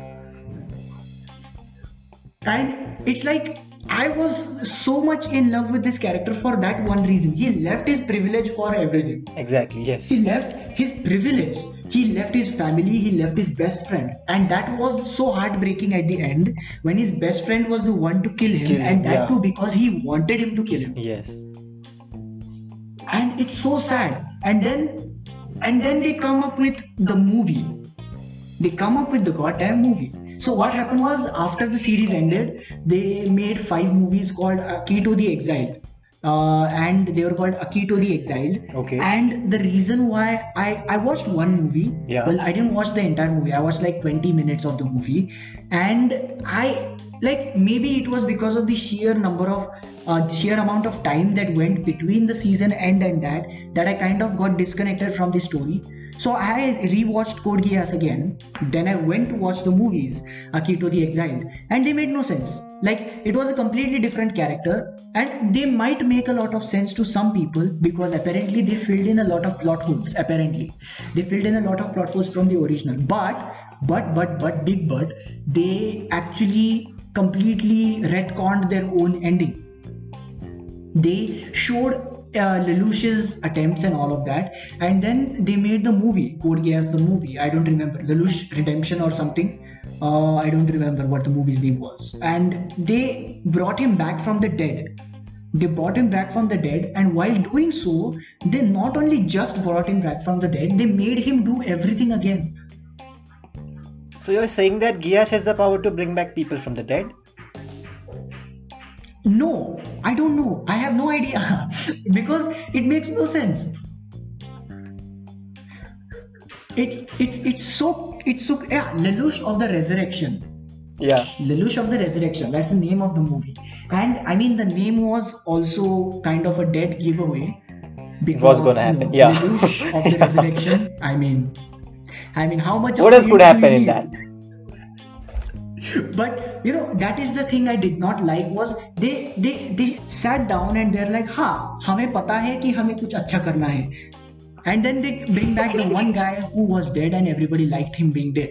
and it's like I was so much in love with this character for that one reason he left his privilege for everything Exactly, yes. he left his privilege he left his family he left his best friend and that was so heartbreaking at the end when his best friend was the one to kill him Kill him, and that yeah. too because he wanted him to kill him Yes. And it's so sad. And then and then they come up with the movie. They come up with the goddamn movie. So what happened was after the series ended they made five movies called Akito the exile uh, and they were called Akito the Exiled. Okay. and the reason why I I watched one movie. Yeah. well I didn't watch the entire movie. I watched like 20 minutes of the movie and I like maybe it was because of the sheer number of uh, sheer amount of time that went between the season end and that that I kind of got disconnected from the story. So I rewatched Code Geass again. Then I went to watch the movies Akito the Exiled, and they made no sense. Like it was a completely different character, and they might make a lot of sense to some people because apparently they filled in a lot of plot holes. Apparently, they filled in a lot of plot holes from the original. But but but but big but they actually completely retconned their own ending they showed uh, Lelouch's attempts and all of that, and then they made the movie Code Geass the movie. I don't remember Lelouch Redemption or something. Uh, I don't remember what the movie's name was. And they brought him back from the dead. They brought him back from the dead, and while doing so, they not only just brought him back from the dead, they made him do everything again. So you're saying that Geass has the power to bring back people from the dead? No, I don't know. I have no idea because it makes no sense. It's it's it's so it's so yeah Lelouch of the Resurrection. Yeah. Lelouch of the Resurrection. That's the name of the movie. And I mean the name was also kind of a dead giveaway. Because, What's gonna you happen? know, Yeah. Lelouch of the Resurrection. I mean, I mean, how much? What else could happen in that? but you know that is the thing i did not like was they they they sat down and they're like ha हमें पता है कि हमें कुछ अच्छा करना है and then they bring back the one guy who was dead and everybody liked him being dead.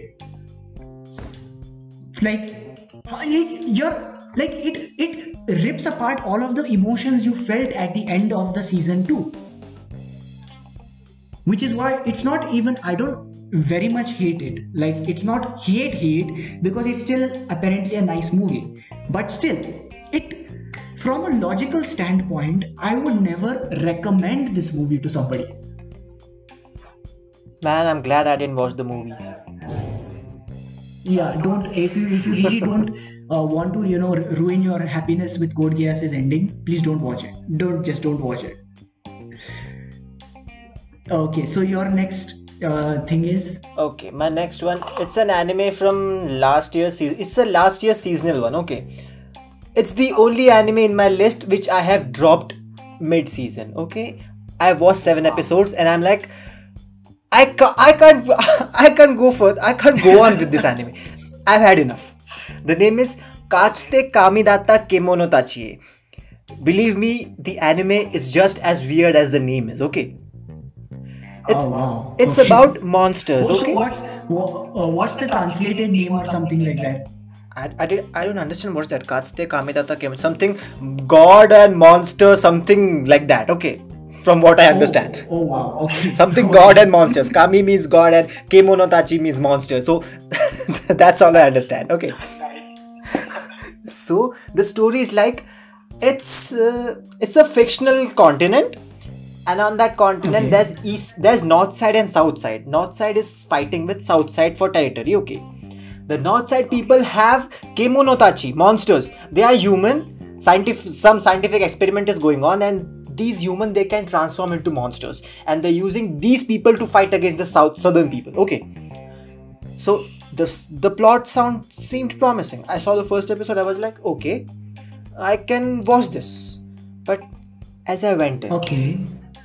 Like you're like it it rips apart all of the emotions you felt at the end of the season 2 which is why it's not even i don't very much hate it. Like it's not hate hate because it's still apparently a nice movie. But still it from a logical standpoint i would never recommend this movie to somebody Man, I'm glad I didn't watch the movies. yeah don't if you if you really don't uh, want to you know ruin your happiness with code geass's ending please don't watch it don't just don't watch it okay so your next uh, thing is Okay, my next one. It's an anime from last year. Se- it's a last year seasonal one. Okay, it's the only anime in my list which I have dropped mid-season. Okay, I've watched seven episodes and I'm like, I can't, I can't, I can't go further. I can't go on with this anime. I've had enough. The name is Katsude Kamidata Kemono Tachie. Believe me, the anime is just as weird as the name is. Okay. It's, oh wow it's Okay. about monsters. So Okay. what's uh, what's the translated name or something like that? I, I, did, I don't understand what's that. Katsude Kamidata Kem something god and monster, something like that. Okay, from what I understand. Oh, oh, wow. Okay. Something god and monsters. Kami means god and Kemono Tachi means monster. So that's all I understand. Okay. So the story is like it's uh, it's a fictional continent and on that continent Okay. there's east there's north side and south side north side is fighting with south side for territory okay the north side people have kemonotachi monsters they are human scientific some scientific experiment is going on and these human they can transform into monsters and they're using these people to fight against the south southern people okay so the the plot sound seemed promising i saw the first episode i was like okay i can watch this but as i went in Okay.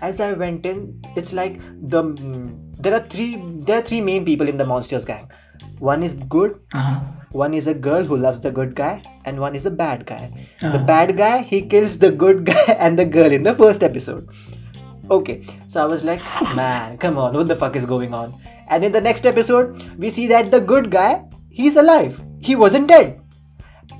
as I went in, it's like the mm, there are three there are three main people in the monsters gang. One is good, Uh-huh. One is a girl who loves the good guy, and one is a bad guy. The Ah. bad guy he kills the good guy and the girl in the first episode. Okay, so I was like, man, come on, what the fuck is going on? And in the next episode, we see that the good guy he's alive. He wasn't dead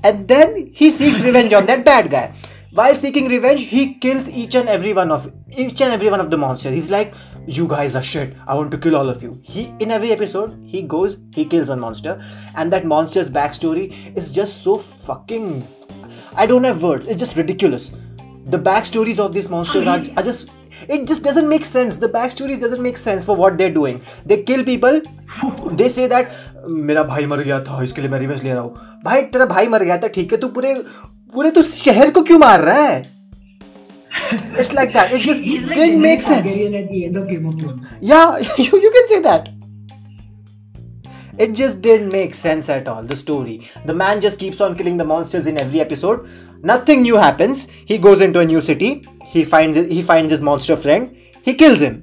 and then he seeks revenge on that bad guy while seeking revenge he kills each and every one of each and every one of the monsters he's like you guys are shit i want to kill all of you he in every episode he goes he kills one monster and that monster's backstory is just so fucking i don't have words it's just ridiculous the backstories of these monsters are, are just it just doesn't make sense the backstories doesn't make sense for what they're doing they kill people they say that मेरा भाई मर गया था इसके लिए मैं revenge ले रहा हूँ भाई तेरा भाई मर गया था ठीक है तू पूरे पूरे तू शहर को क्यों मार रहा है it's like that it just He's like didn't Daenerys make sense Targaryen at the end of Game of Thrones. yeah you, you can say that it just didn't make sense at all the story the man just keeps on killing the monsters in every episode nothing new happens he goes into a new city he finds he finds his monster friend he kills him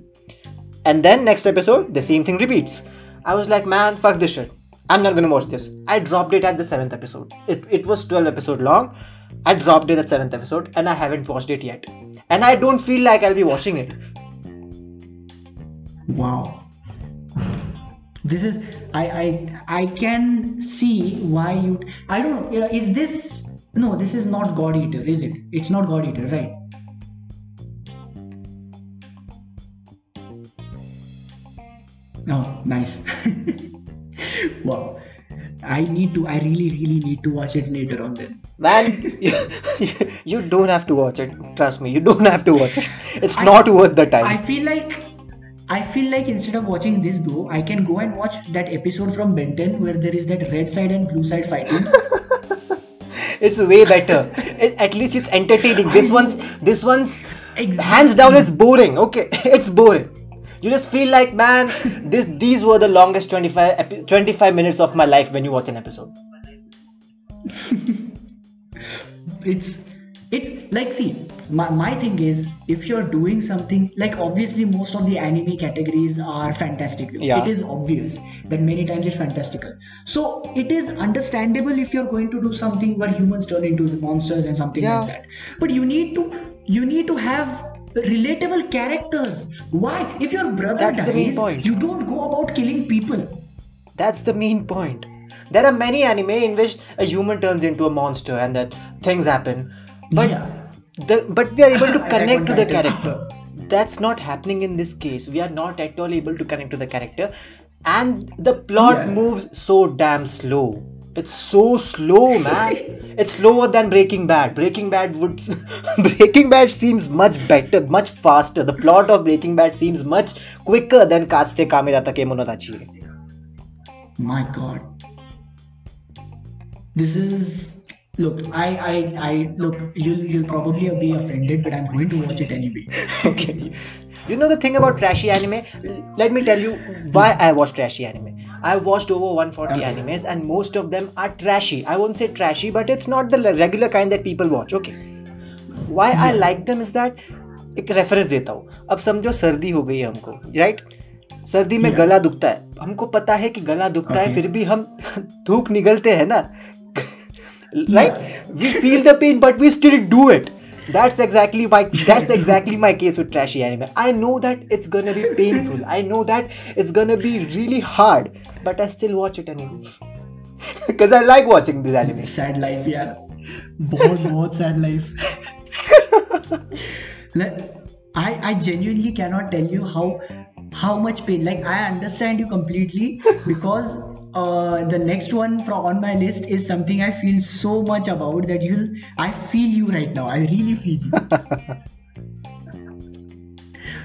and then next episode the same thing repeats i was like man fuck this shit i'm not gonna watch this i dropped it at the seventh episode it, it was 12 episode long i dropped it at seventh episode and i haven't watched it yet and i don't feel like i'll be watching it Wow. This is I I I can see why you I don't Is this no? This is not God Eater, is it? It's not God Eater, right? Oh, nice. wow. I need to. I really, really need to watch it later on. Then. Man, you, you don't have to watch it. Trust me, you don't have to watch it. It's not worth the time. I feel like I feel like instead of watching this though, I can go and watch that episode from Benton where there is that red side and blue side fighting. it's way better. It, at least it's entertaining. This one's this one's Exactly. hands down is boring. Okay, it's boring. You just feel like man, this these were the longest 25 epi- 25 minutes of my life when you watch an episode. it's it's like see my, my thing is if you're doing something like obviously most of the anime categories are fantastical Yeah. it is obvious that many times it's fantastical so it is understandable if you're going to do something where humans turn into monsters and something Yeah. like that but you need to you need to have relatable characters why if your brother That's the main dies point. you don't go about killing people That's the main point. There are many anime in which a human turns into a monster and that things happen. But Yeah. the but we are able to connect to the character. That's not happening in this case. We are not at all able to connect to the character. And the plot Yeah. moves so damn slow. It's so slow, man. it's slower than Breaking Bad. Breaking Bad would Breaking Bad seems much better, much faster. The plot of Breaking Bad seems much quicker than Katsude Kamedata Kemonodachi. my god this is look i i i look you'll you'll probably be offended but i'm going to watch it anyway okay. You know the thing about trashy anime let me tell you why I watch trashy anime I watched over one forty animes and most of them are trashy I won't say trashy but it's not the regular kind that people watch okay why I like them is that एक reference देता हूँ। अब समझो सर्दी हो गई है हमको राइट सर्दी में गला दुखता है। हमको पता है कि गला दुखता है फिर भी हम धूप निकलते हैं ना। Right we feel the pain but we still do it that's exactly my that's exactly my case with trashy anime i know that it's gonna be painful i know that it's gonna be really hard but i still watch it anyway because i like watching this anime sad life यार बहुत बहुत sad life like i i genuinely cannot tell you how how much pain like i understand you completely because uh, the next one from on my list is something i feel so much about that you'll i feel you right now. I really feel you.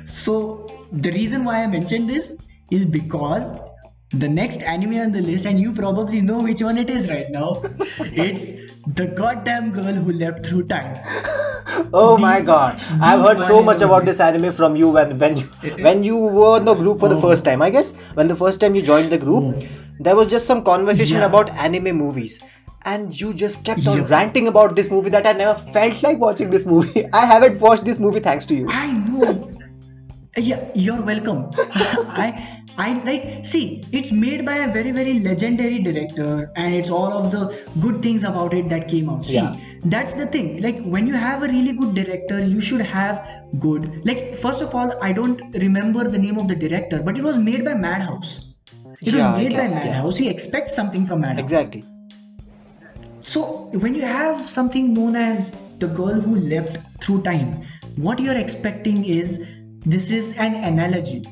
So the reason why i mentioned this is because the next anime on the list and you probably know which one it is right now. It's the goddamn girl who leapt through time oh my god i've heard so much about this anime from you when when you when you were in the group for the Oh. first time i guess when the first time you joined the group hmm. there was just some conversation Yeah. about anime movies and you just kept on Yep. ranting about this movie that i never felt like watching this movie i haven't watched this movie thanks to you I know. Yeah, you're welcome. I I like see it's made by a very very legendary director and it's all of the good things about it that came out. See, Yeah. that's the thing. Like when you have a really good director, you should have good. Like first of all, I don't remember the name of the director, but it was made by Madhouse. It Yeah, was made by guess, yeah. Madhouse. He expects something from Madhouse. exactly So when you have something known as the girl who leapt through time, what you're expecting is this is an analogy.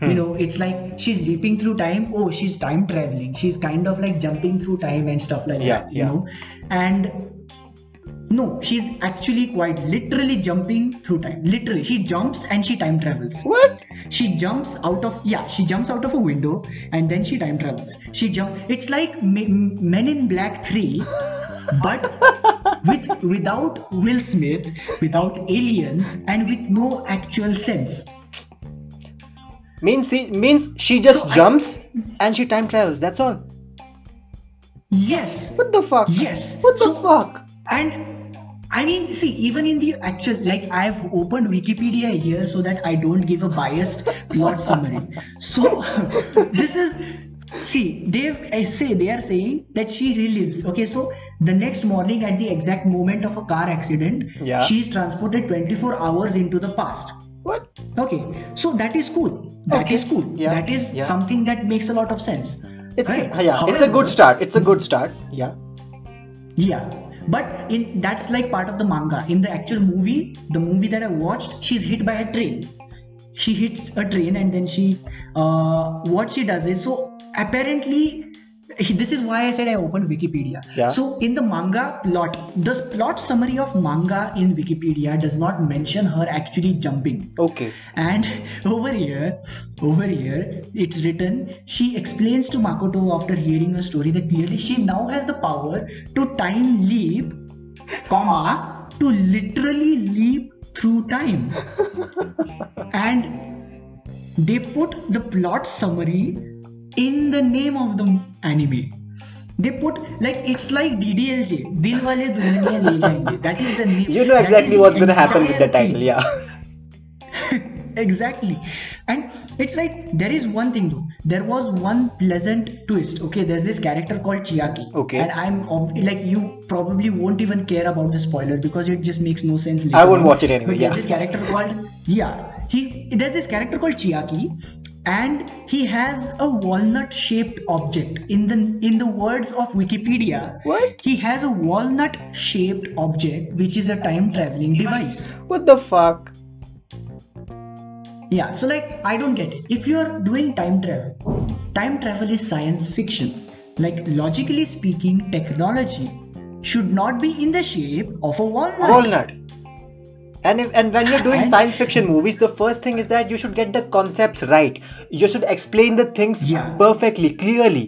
Hmm. You know, it's like she's leaping through time. Oh, she's time traveling. She's kind of like jumping through time and stuff like Yeah, that. You yeah. know, and no, she's actually quite literally jumping through time. Literally, she jumps and she time travels what she jumps out of yeah she jumps out of a window and then she time travels she jump it's like Me- men in black 3 but with without will smith without aliens and with no actual sense means she, means she just So I- jumps and she time travels that's all yes what the fuck yes what the So- fuck and I mean, see, even in the actual, like, I've opened Wikipedia here so that I don't give a biased plot summary. So, this is, see, they've, I say, they are saying that she relives. Okay, so the next morning, at the exact moment of a car accident, Yeah. she is transported 24 hours into the past. What Okay, so that is cool. That is Okay, cool. yeah, That is yeah. something that makes a lot of sense. it's Right? yeah it's a good start it's a good start yeah Yeah, but in that's like part of the manga. In the actual movie, the movie that I watched, she's hit by a train. She hits a train and then she, uh, what she does is so apparently. This is why I said I opened Wikipedia. Yeah. So in the manga plot, the plot summary of manga in Wikipedia does not mention her actually jumping. okay And over here, over here, it's written. She explains to Makoto after hearing her story that clearly she now has the power to time leap comma, to literally leap through time. and they put the plot summary in the name of the anime. They put like it's like DDLJ, Dil Wale Dulhaniya Le Jayenge. That is the name. You know exactly what's gonna happen with the title, yeah. exactly and it's like there is one thing though there was one pleasant twist okay there's this character called chiaki Okay. and i'm ob- like you probably won't even care about the spoiler because it just makes no sense I won't on. watch it anyway, But yeah. there's this character called yeah he there's this character called chiaki and he has a walnut shaped object in the in the words of wikipedia What? he has a walnut shaped object which is a time traveling device What the fuck? yeah, so like I don't get it. If you're doing time travel, time travel is science fiction. Like logically speaking, technology should not be in the shape of a walnut. Walnut And, if, and when you're doing And- science fiction movies, the first thing is that you should get the concepts right. You should explain the things Yeah. perfectly, clearly.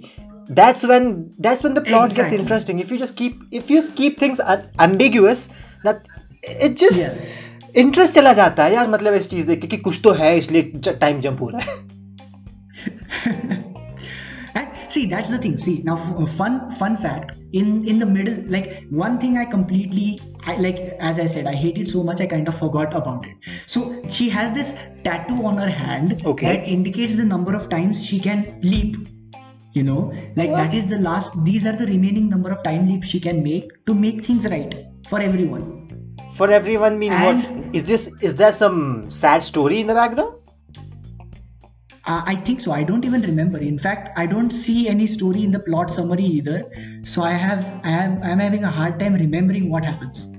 That's when that's when the plot gets Exactly. interesting. If you just keep if you keep things un- ambiguous, that it just Yeah. Interest चला जाता है यार मतलब इस चीज देख के कि कुछ तो है इसलिए टाइम जंप हो रहा है And see, that's the thing. See, now f- uh, fun fun fact in in the middle, like one thing I completely I like as I said, I hate it so much I kind of forgot about it. So she has this tattoo on her hand Okay. that indicates the number of times she can leap. You know, like that is the last. These are the remaining number of time leaps she can make to make things right for everyone. For everyone, mean And- what is this? Is there some sad story in the background? Uh, I think so. I don't even remember. In fact, I don't see any story in the plot summary either. So I have, I am, I'm having a hard time remembering what happens.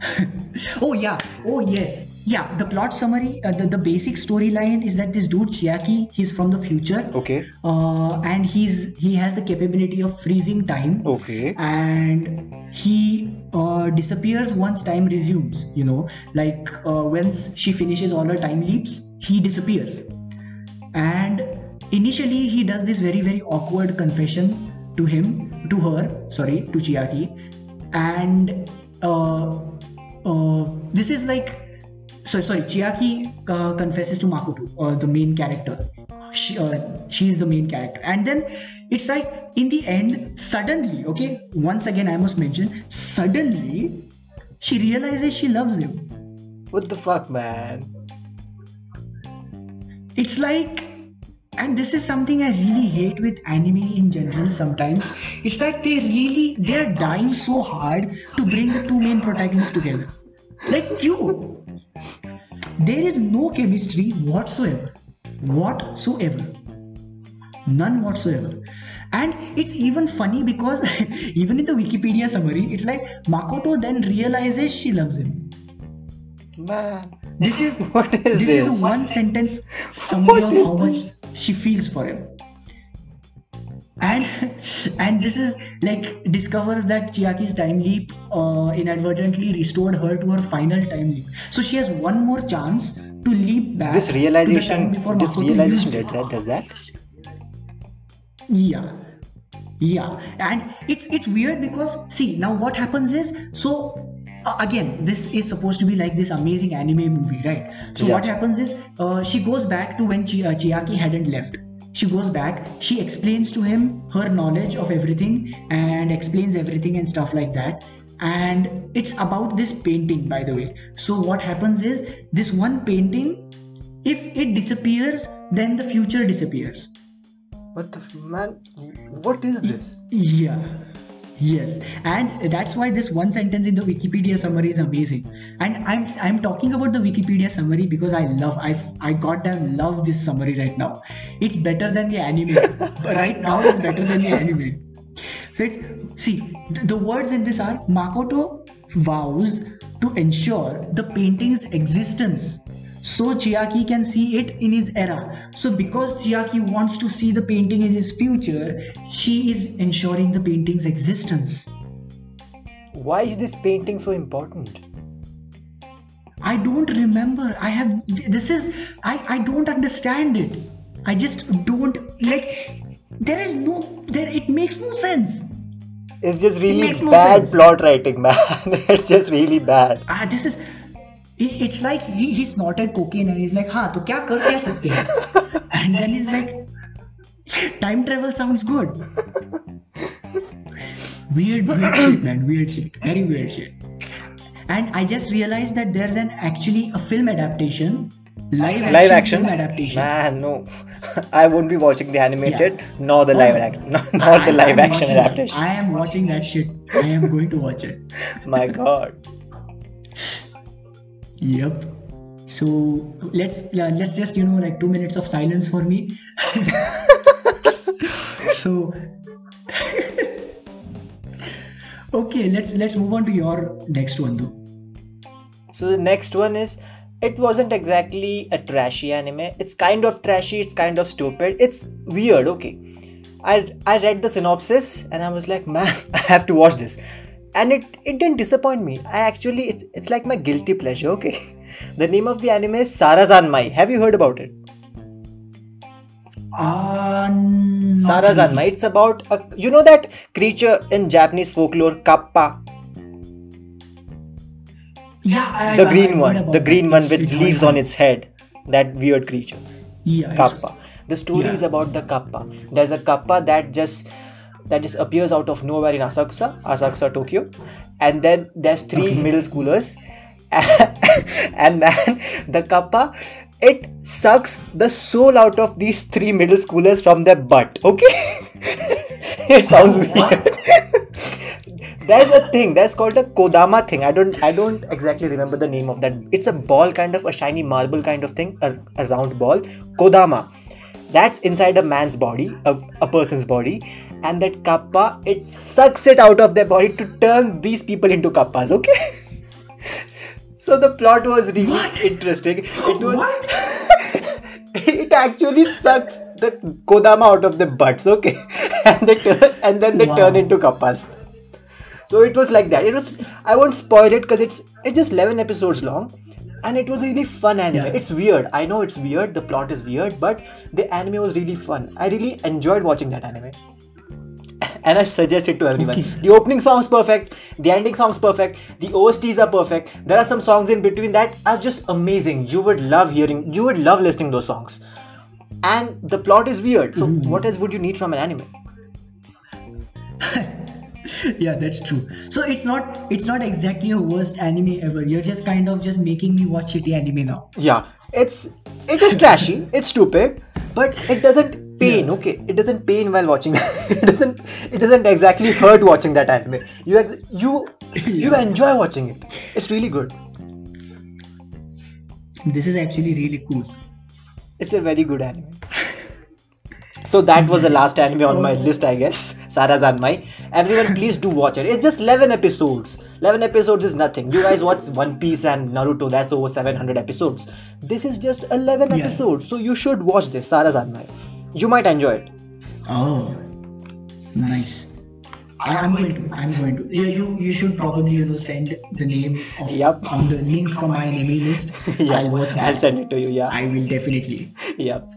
oh yeah. Oh yes. Yeah. The plot summary, uh, the the basic storyline is that this dude Chiaki, he's from the future. Okay. Uh, and he's he has the capability of freezing time. Okay. And he uh, disappears once time resumes. You know, like uh, once she finishes all her time leaps, he disappears and initially he does this very very awkward confession to him to her sorry to chiaki and uh, uh, this is like so sorry chiaki uh, confesses to makoto uh, the main character. She, uh, she's the main character. And then it's like in the end suddenly okay once again i must mention suddenly she realizes she loves him. What the fuck, man? it's like and this is something i really hate with anime in general sometimes. It's like they really they're dying so hard to bring the two main protagonists together like you there is no chemistry whatsoever whatsoever. None whatsoever. And it's even funny because even in the wikipedia summary it's like makoto then realizes she loves him. Man. this is What is this this? is one sentence summary of how much she feels for him. And and this is like discovers that chiaki's time leap uh, inadvertently restored her to her final time leap. So she has one more chance to leap back This to the time realization, before this Makoto realization did that, does that? yeah. Yeah. And it's it's weird because see now what happens is so uh, again this is supposed to be like this amazing anime movie right? So Yeah. what happens is uh, she goes back to when Chi- uh, chiaki hadn't left she goes back she explains to him her knowledge of everything and explains everything and stuff like that and it's about this painting by the way so what happens is this one painting if it disappears then the future disappears What the f- man? What is this? yeah. Yes, and that's why this one sentence in the Wikipedia summary is amazing. And I'm I'm talking about the Wikipedia summary because I love I I goddamn love this summary right now. It's better than the anime. right now, it's better than the anime. So it's see the, the words in this are Makoto vows to ensure the painting's existence so Chiaki can see it in his era. So because Chiaki wants to see the painting in his future, she is ensuring the painting's existence. Why is this painting so important? I don't remember. I have this is I I don't understand it. I just don't like there is no there it makes no sense. it's just really no bad sense. plot writing, man. it's just really bad. ah this is it- it's like he, he snorted cocaine and he's like हाँ तो क्या कर क्या सकते हैं and then he's like time travel sounds good weird weird shit man weird shit very weird shit and I just realized that there's an actually a film adaptation live action, Live action? film adaptation Man, no. I won't be watching the animated nor the Oh, live no. action, nor the I- live I'm action watching that. adaptation. I am watching that shit. I am going to watch it. My God. Yep. So let's uh, let's just you know like two minutes of silence for me. so okay, let's let's move on to your next one though. So the next one is it wasn't exactly a trashy anime. It's kind of trashy, it's kind of stupid. It's weird, okay. I I read the synopsis and I was like, man, I have to watch this. And it, it didn't disappoint me. I actually it's, it's like my guilty pleasure, okay. The name of the anime is Sarazanmai. Have you heard about it? Uh, Sarazanmai. It's about a you know that creature in Japanese folklore, Kappa. Yeah, I, The I- I green heard one. The green one with leaves on its head. That weird creature. Yeah. kappa the story Yeah. is about the kappa there's a kappa that just that just appears out of nowhere in asakusa asakusa tokyo. And then there's three Okay. middle schoolers. And then the kappa it sucks the soul out of these three middle schoolers from their butt okay? It sounds weird. There's a thing that's called a kodama thing. I don't i don't exactly remember the name of that. It's a ball kind of a shiny marble kind of thing a, a round ball. Kodama that's inside a man's body a, a person's body and that kappa it sucks it out of their body to turn these people into kappas okay? So the plot was really interesting. It was it actually sucks the kodama out of the butts okay? And they turn, and then they turn into kappas. So it was like that. It was i won't spoil it because it's it's just 11 episodes long and it was really fun anime Yeah. it's weird i know it's weird the plot is weird but the anime was really fun i really enjoyed watching that anime and I suggest it to everyone. The opening song's perfect, the ending song's perfect, the OSTs are perfect. There are some songs in between that are just amazing. You would love hearing, you would love listening those songs. And the plot is weird. So mm-hmm. what else would you need from an anime? yeah that's true so it's not it's not exactly a worst anime ever you're just kind of just making me watch shitty anime now Yeah, it's it is trashy, it's stupid, but it doesn't pain. Okay, it doesn't pain while watching. it doesn't it doesn't exactly hurt watching that anime. You ex- you you enjoy watching it. It's really good. this is actually really cool It's a very good anime. So that was the last anime on my list, I guess. Sarazanmai. Everyone, please do watch it. It's just 11 episodes. 11 episodes is nothing. You guys watch One Piece and Naruto, that's over 700 episodes. This is just 11 Yeah. episodes. So you should watch this, Sarazanmai. You might enjoy it. oh nice i'm going to i'm going to Yeah, you you should probably you know send the name of Yup. on the link from my anime list Yeah, i'll watch I'll send it to you. Yeah. i will definitely Yep.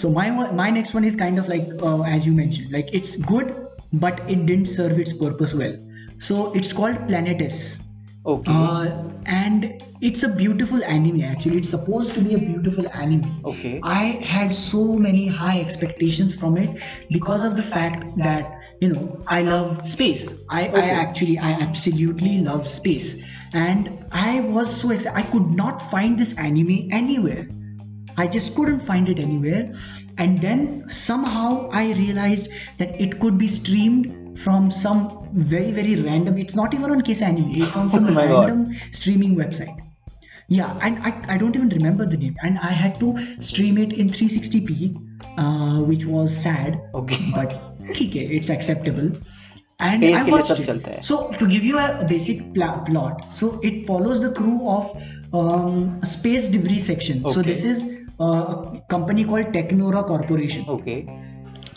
So my my next one is kind of like uh, as you mentioned, like it's good, but it didn't serve its purpose well. So it's called Planetes, Okay. uh, and it's a beautiful anime. Actually, it's supposed to be a beautiful anime. Okay. I had so many high expectations from it because of the fact that you know I love space. I, I actually I absolutely love space, and I was so excited. I could not find this anime anywhere. I just couldn't find it anywhere. And then somehow I realized that it could be streamed from some very, very random, it's not even on Kiss Anime, it's on some Oh my God. random streaming website. Yeah, and I, I don't even remember the name. And I had to stream it in 360p, uh, which was sad. Okay. But okay, it's acceptable. And Space I के लिए watched सब it. चलता है. So to give you a basic pla- plot, so it follows the crew of um, a space debris section. So Okay. this is uh, a company called Technora Corporation, Okay.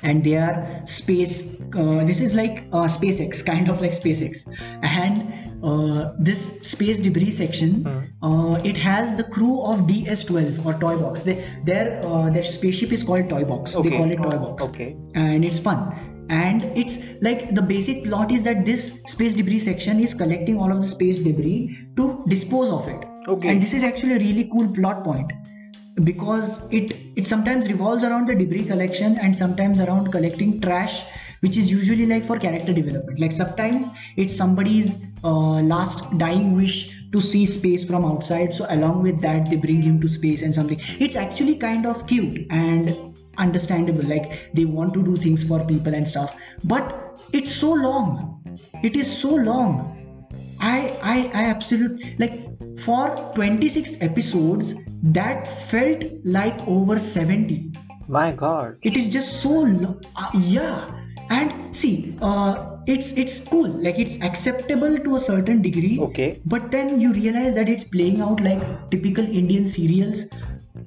and they are space. Uh, this is like uh, SpaceX, kind of like SpaceX, and uh, this space debris section, uh, it has the crew of DS-12 or Toy Box. They, their uh, their spaceship is called Toy Box. Okay. They call it Toy Box. Okay. And it's fun. And it's like the basic plot is that this space debris section is collecting all of the space debris to dispose of it. Okay. And this is actually a really cool plot point because it it sometimes revolves around the debris collection and sometimes around collecting trash which is usually like for character development. Like sometimes it's somebody's uh, last dying wish to see space from outside. So along with that they bring him to space and something. It's actually kind of cute and understandable. Like they want to do things for people and stuff. But it's so long. It is so long. I I I absolutely like for 26 episodes that felt like over 70. My God. It is just so lo- uh, yeah. And see, uh, it's it's cool. Like it's acceptable to a certain degree. Okay. But then you realize that it's playing out like typical Indian serials.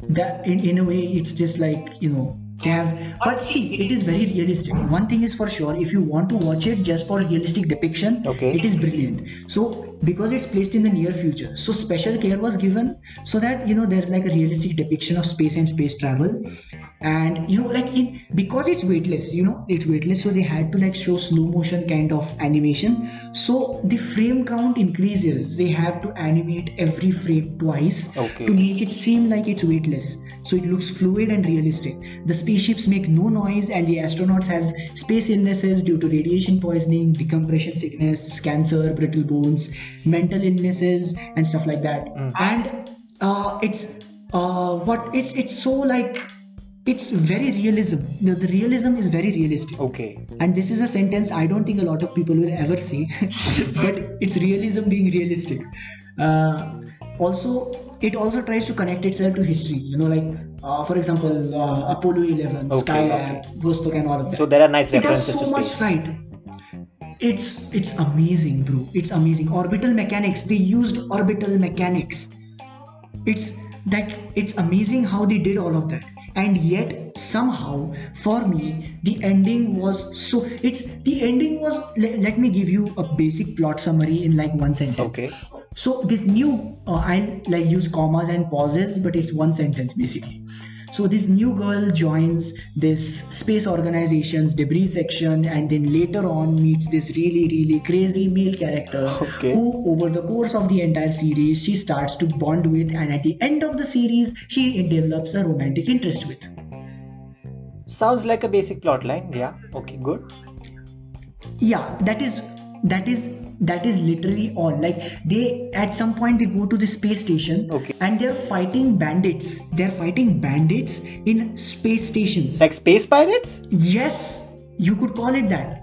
That in, in a way it's just like you know they have. But see, it is very realistic. One thing is for sure. If you want to watch it just for realistic depiction, Okay. it is brilliant. So because it's placed in the near future, so special care was given so that you know there's like a realistic depiction of space and space travel, and you know like in because it's weightless, you know it's weightless, so they had to like show slow motion kind of animation. So the frame count increases. They have to animate every frame twice Okay. to make it seem like it's weightless. So it looks fluid and realistic. The spaceships make no noise, and the astronauts have space illnesses due to radiation poisoning, decompression sickness, cancer, brittle bones, mental illnesses, and stuff like that. And uh, it's uh, what it's it's so like it's very realism. The, the realism is very realistic. Okay. And this is a sentence I don't think a lot of people will ever say, but it's realism being realistic. Uh, also, it also tries to connect itself to history. You know, like uh, for example, uh, Apollo 11, Okay, Skylab, Vostok, and all of that. So there are nice it does references so to much space. right. It's it's amazing, bro. It's amazing. Orbital mechanics. They used orbital mechanics it's like it's amazing how they did all of that and yet somehow for me the ending was so it's the ending was let, let me give you a basic plot summary in like one sentence Okay. so this new uh, i like use commas and pauses but it's one sentence basically so this new girl joins this space organization's debris section and then later on meets this really really crazy male character Okay. who over the course of the entire series she starts to bond with and at the end of the series she develops a romantic interest with Sounds like a basic plot line. Yeah. Okay. Good. yeah that is that is that is literally all like they at some point they go to the space station Okay. and they're fighting bandits they're fighting bandits in space stations Like space pirates? yes you could call it that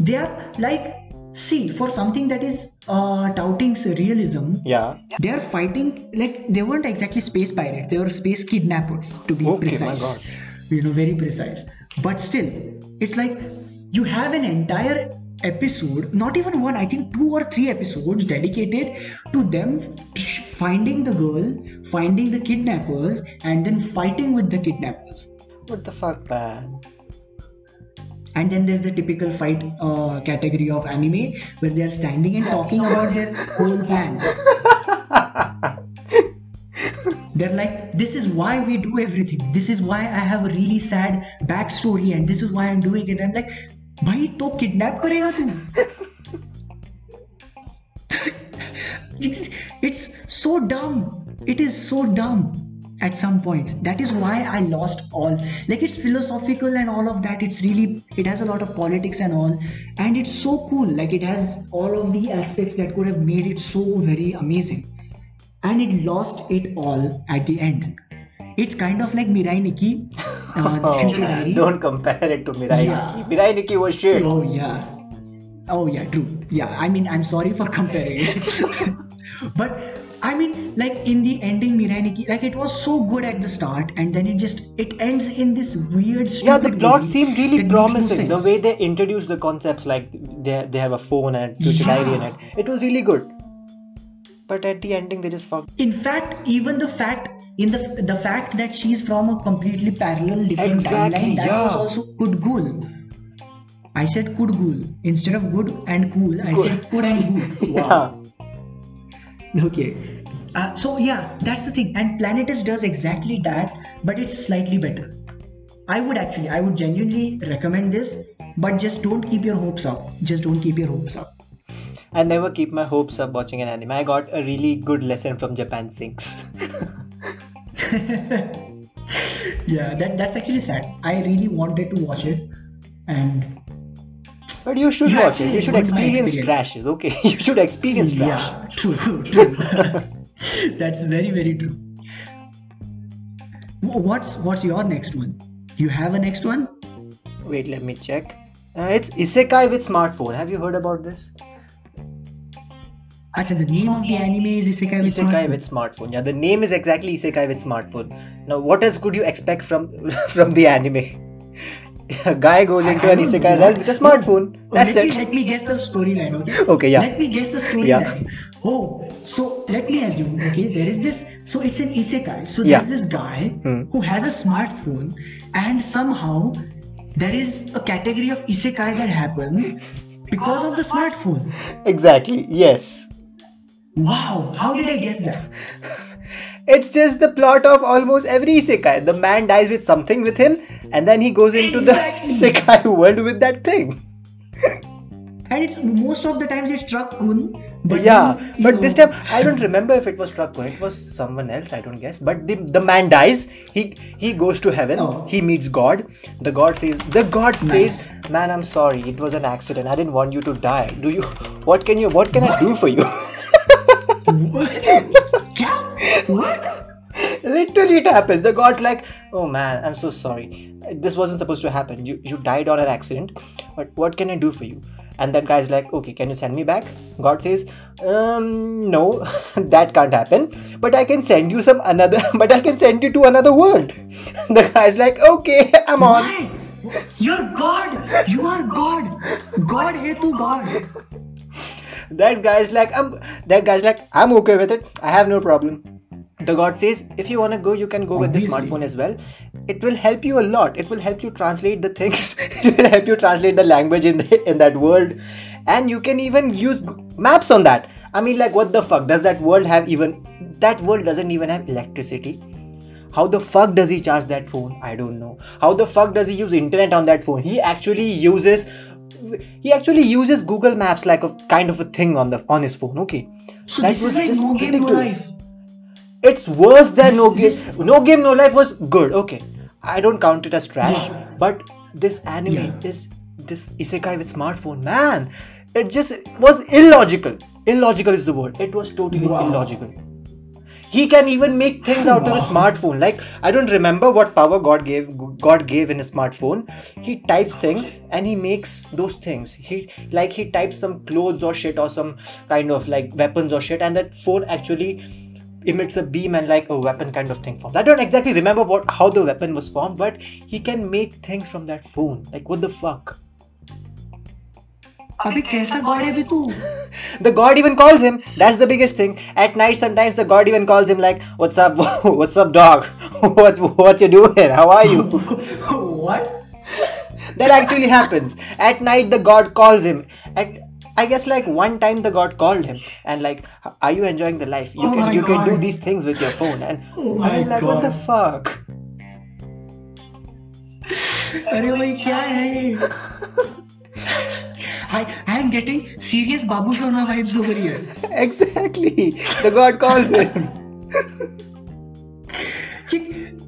they are like see for something that is uh, touting realism Yeah. they are fighting like they weren't exactly space pirates they were space kidnappers to be Okay, my precise God. you know very precise but still it's like you have an entire episode not even one i think two or three episodes dedicated to them finding the girl finding the kidnappers and then fighting with the kidnappers. What the fuck, man? and then there's the typical fight uh, category of anime where they are standing and talking about their whole plan they're like this is why we do everything. This is why i have a really sad backstory and this is why i'm doing it. I'm like भाई तो kidnap करेगा तू। It's so डम it is so dumb at some point that is why I lost all like it's philosophical and all of that it's really it has lot of politics and all and it's so cool like it has all of the aspects that could made it so very amazing and it lost it all at the end it's kind of like mirai nikki uh, Oh, don't compare it to Mirai Yeah. Nikki. Mirai Nikki was shit. Oh yeah. Oh yeah, true. Yeah, I mean I'm sorry for comparing it. but I mean like in the ending Mirai Nikki, like it was so good at the start and then it just it ends in this weird Yeah, the plot seemed really no promising. the way they introduced the concepts, like they, they have a phone and future diary in it, it was really good. But at the ending, they just fucked. In fact, even the fact in the the fact that she's from a completely parallel different Exactly, timeline that was yeah. also good goal. I said could ghoul instead of good and cool. I Cool. said could and ghoul. Wow. Yeah. Okay. Uh, so yeah, that's the thing. And Planetes does exactly that, but it's slightly better. I would actually, I would genuinely recommend this, but just don't keep your hopes up. Just don't keep your hopes up. I never keep my hopes up watching an anime. I got a really good lesson from Japan Sinks. Yeah, that that's actually sad. I really wanted to watch it, and but you should You watch it. You should experience experience. trashes. Okay, you should experience trash. yeah, true, true. that's very very true. What's what's your next one? You have a next one? Wait, let me check. Uh, it's Isekai with smartphone. Have you heard about this? The name of the anime is Isekai with Isekai Smartphone. with smartphone. Yeah, the name is exactly Isekai with smartphone. Now, what else could you expect from from the anime? A guy goes into an isekai realm with a smartphone. That's let it. Me, let me guess the storyline, okay? Okay, yeah. Let me guess the storyline. Yeah. Oh, so let me assume, okay, there is this, so it's an isekai. So Yeah. there's this guy Hmm. who has a smartphone, and somehow there is a category of isekai that happens because of the smartphone. Exactly. Yes. Wow, how did I guess that? It's just the plot of almost every isekai. The man dies with something with him, and then he goes into the Exactly. isekai world with that thing. And it's most of the times it's Truck Kun. But yeah, then, but this time I don't remember if it was Truckun. It was someone else. I don't guess. But the the man dies. He he goes to heaven. Oh. He meets God. The God says the God says, "Man, I'm sorry. It was an accident. I didn't want you to die. Do you? What can you? What can I do for you?" what? What? Literally, it happens. The god like, oh man, I'm so sorry. This wasn't supposed to happen. You you died on an accident, but what can I do for you? And that guy's like, okay, can you send me back? God says, um, no, that can't happen. But I can send you some another. But I can send you to another world. the guy's like, okay, I'm on. Why? You're God. You are God. God, here to God. That guy's like, "I'm." That guy's like, "I'm okay with it. I have no problem." The God says, if you want to go, you can go with the smartphone as well. It will help you a lot. It will help you translate the things. it will help you translate the language in the, in that world, and you can even use maps on that. I mean, like, what the fuck does that world have even? That world doesn't even have electricity. How the fuck does he charge that phone? I don't know. How the fuck does he use internet on that phone? He actually uses he actually uses Google Maps like a kind of a thing on the on his phone. Okay, So that was like just no game, no ridiculous. It's worse than no game. This- No game, no life was good. Okay, I don't count it as trash, Yeah. but this anime Yeah. is this isekai with smartphone. Man, it just was illogical. Illogical is the word. It was totally Wow. illogical. He can even make things out of a smartphone. Like I don't remember what power God gave God gave in his smartphone. He types things and he makes those things. He like he types some clothes or shit or some kind of like weapons or shit, and that phone actually emits a beam and like a weapon kind of thing forms. I don't exactly remember what how the weapon was formed, but he can make things from that phone. Like what the fuck? अबे कैसा God है बे तू? The god even calls him. That's the biggest thing. At night, sometimes the god even calls him like, "What's up? What's up, dog? what what you doing? How are you?" what? that actually happens. At night, the god calls him. At I guess like one time the god called him and like, "Are you enjoying the life? You Oh can my you can do God. these things with your phone." And Oh I my was like, "What the God. fuck?" अरे भाई क्या है ये? I, I am getting serious Babu Shona vibes over here. exactly. The god calls him.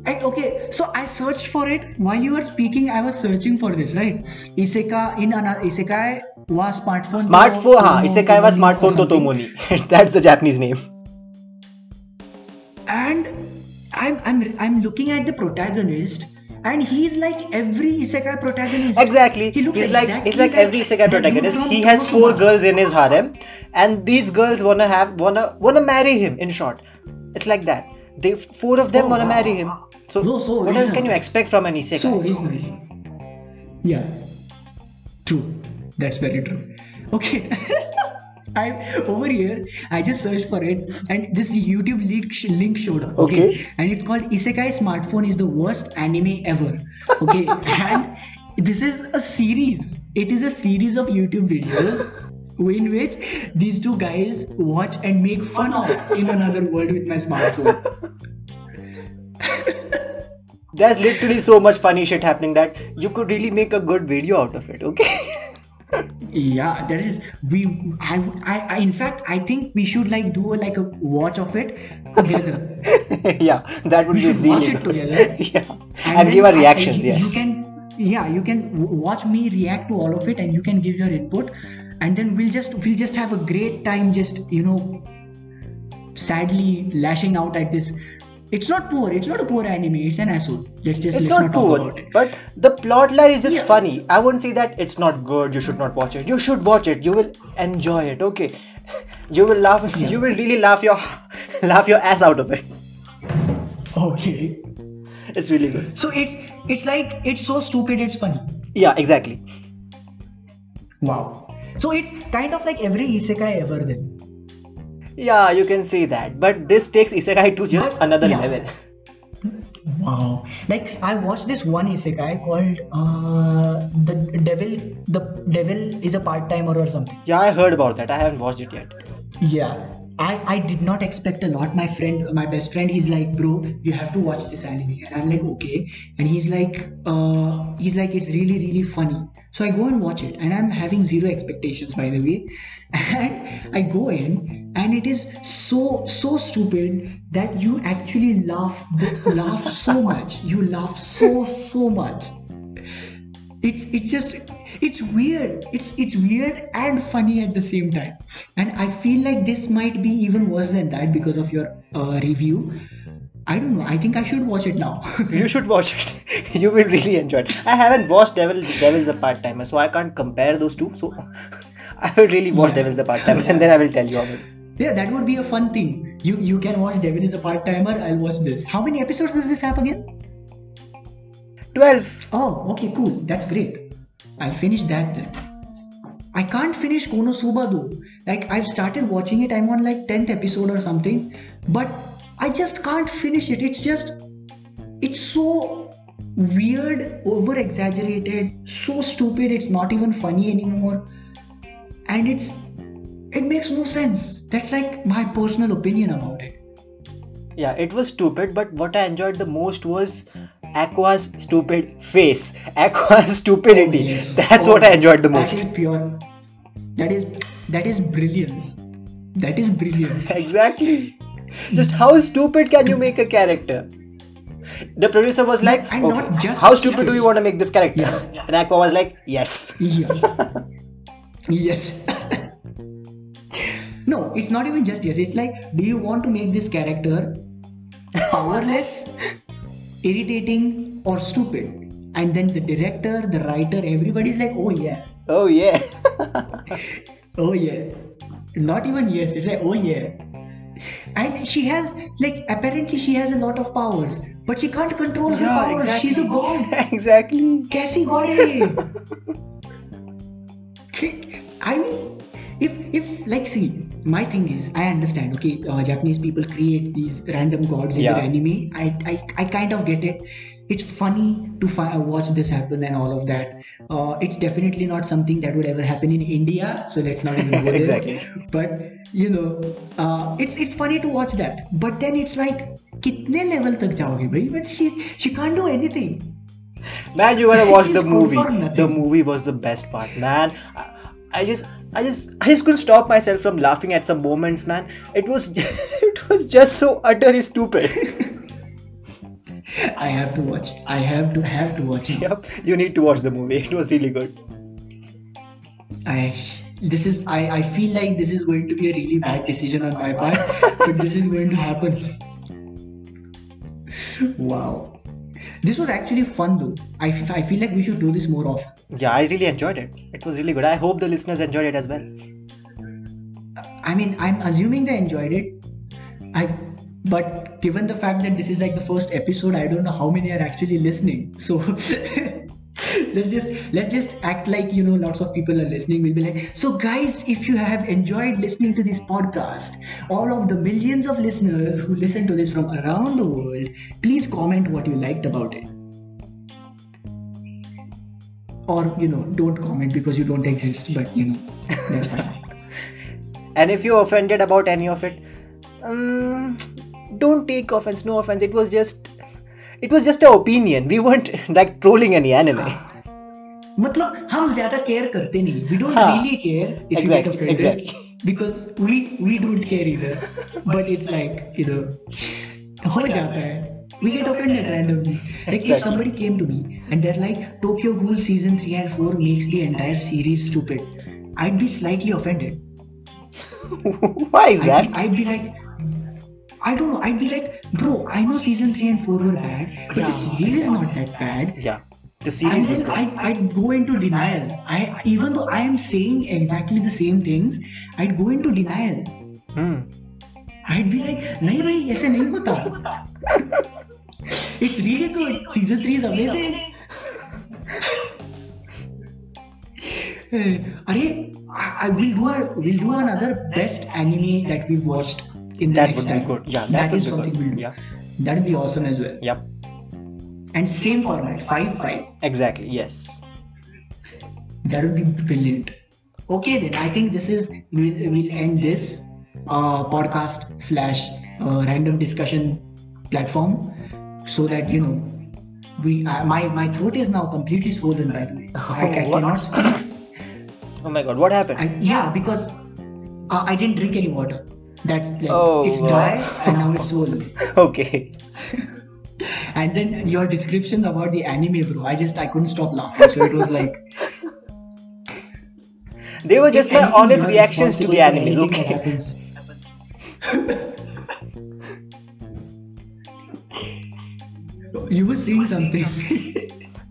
I- okay, so I searched for it. While you were speaking, I was searching for this, right? Iseka in an Isekai was smartphone. Smartphone. to- isekai was smartphone to. Tomoni. That's the Japanese name. And I'm I'm I'm looking at the protagonist, and he's like every Isekai protagonist. Exactly. He looks he's like exactly he's like every isekai protagonist. He has four girls in his harem, and these girls wanna have wanna wanna marry him. In short, it's like that. They four of them Oh, wanna wow. marry him. So, No, so what else can you expect from an isekai? So original. Yeah. True. That's very true. Okay. I over here. I just searched for it, and this YouTube link sh- link showed up. Okay. And it's called Isekai Smartphone is the worst anime ever. Okay. and this is a series. It is a series of YouTube videos in which these two guys watch and make fun of in another world with my smartphone. There's literally so much funny shit happening that you could really make a good video out of it, okay? yeah there is we I, I i in fact i think we should like do a, like a watch of it. Together yeah that would we be should really watch it good. together. Yeah. And, and, give our I- reactions you, yes. you can yeah you can watch me react to all of it and you can give your input. And then we'll just we'll just have a great time just you know sadly lashing out at this it's not poor. It's not a poor anime. It's an asshole. Let's just it's let's not not poor it. but the plot line is just Yeah. funny. I wouldn't say that it's not good. You should not watch it. You should watch it. You will enjoy it. Okay. You will laugh. You will really laugh your laugh your ass out of it. Okay. It's really good. So it's it's like it's so stupid it's funny. Yeah exactly. Wow. So it's kind of like every isekai ever then yeah you can say that but this takes isekai to just But- another yeah. level Wow. Like I watched this one isekai called uh, the devil the devil is a part-timer or something. yeah i heard about that i haven't watched it yet Yeah. I, I did not expect a lot. My friend, my best friend, he's like, bro, you have to watch this anime. And I'm like, okay. And he's like, uh, he's like, it's really, really funny. So I go and watch it. And I'm having zero expectations, by the way. And I go in, and it is so, so stupid that you actually laugh, laugh so much. You laugh so, so much. It's it's just it's weird. It's it's weird and funny at the same time. And i feel like this might be even worse than that because of your uh, review. I don't know. I think i should watch it now. You should watch it. You will really enjoy it. I haven't watched devil's devil's a part-timer so i can't compare those two so i will really watch Yeah. devil's a part-timer and then i will tell you about it. Yeah that would be a fun thing. You you can watch devil is a part-timer. I'll watch this. How many episodes does this have again? 12 oh okay cool. That's great. I'll finish that then. I can't finish Konosuba though. Like I've started watching it, I'm on like 10th episode or something, but I just can't finish it. It's just it's so weird, over exaggerated, so stupid, it's not even funny anymore. And it's it makes no sense. That's like my personal opinion about it. Yeah, it was stupid, but what I enjoyed the most was Aqua's stupid face. Aqua's stupidity. Oh, yes. That's Oh, what I oh, enjoyed the most. That is pure. That is that is brilliance. That is brilliance. exactly. Just how stupid can you make a character? The producer was like, okay, how stupid do you want to make this character? Yeah. And Aqua was like, yes. Yeah. yes. no, it's not even just yes. It's like, do you want to make this character powerless, irritating, or stupid? And then the director, the writer, everybody's like, oh yeah, Oh yeah. oh yeah. Not even yes, it's like, oh yeah. And she has, like, apparently she has a lot of powers, but she can't control her yeah, powers. exactly. She's a god. exactly. कैसी God है ये I mean, if if like see, my thing is, I understand. Okay, uh, Japanese people create these random gods in Yeah. their anime. I, I I kind of get it. It's funny to fi- watch this happen and all of that. Uh, it's definitely not something that would ever happen in India. So let's not even go there. Exactly. But you know, uh, it's it's funny to watch that. But then it's like, कितने level तक जाओगे भाई? But she she can't do anything. Man, you gotta watch She's the good movie. for nothing. The movie was the best part, man. I, I just, I just, I just couldn't stop myself from laughing at some moments, man. It was, it was just so utterly stupid. I have to watch. I have to have to watch it. yep, you need to watch the movie. It was really good. I this is I, I feel like this is going to be a really bad decision on my part, but this is going to happen. wow. This was actually fun though. I I feel like we should do this more often. Yeah, I really enjoyed it. It was really good. I hope the listeners enjoyed it as well. I mean, I'm assuming they enjoyed it. I but given the fact that this is like the first episode, I don't know how many are actually listening. So let's just let's just act like you know lots of people are listening. We'll be like, so guys, if you have enjoyed listening to this podcast, all of the millions of listeners who listen to this from around the world, please comment what you liked about it or you know don't comment because you don't exist but you know that's fine and if you're offended about any of it um, don't take offense no offense it was just it was just an opinion we weren't like trolling any anime मतलब हम ज्यादा care करते नहीं we don't हाँ. Really care if you Exactly, get offended exactly. Because we we don't care either but it's like you know हो जाता है we get offended randomly like if Exactly. somebody came to me and they're like tokyo ghoul season 3 and 4 makes the entire series stupid i'd be slightly offended why is that I'd, I'd be like I don't know. I'd be like, bro, I know season three and four were bad, but Yeah, the series is not that bad. yeah the series and was then good I'd, I'd go into denial. I even though I am saying exactly the same things, I'd go into denial. hmm. I'd be like, नहीं भाई ऐसे नहीं होता. it's really good. Season three is amazing. अरे I, I will do a we'll do another best anime that we've watched in the That next would be time. good. Yeah, that would is be something good. we'll do. Yeah. That'd be awesome as well. yep And same format, five five. exactly yes That would be brilliant. Okay, then I think this is we'll, we'll end this uh, podcast slash uh, random discussion platform so that you know we uh, my my throat is now completely swollen by the way. I, I cannot speak. oh my god what happened I, yeah, because uh, I didn't drink any water. That like, Oh, it's wow. dry and now it's swollen. okay And then your descriptions about the anime, bro. I just I couldn't stop laughing. So it was like they were just my honest reactions to the anime for animes anything okay you were saying something.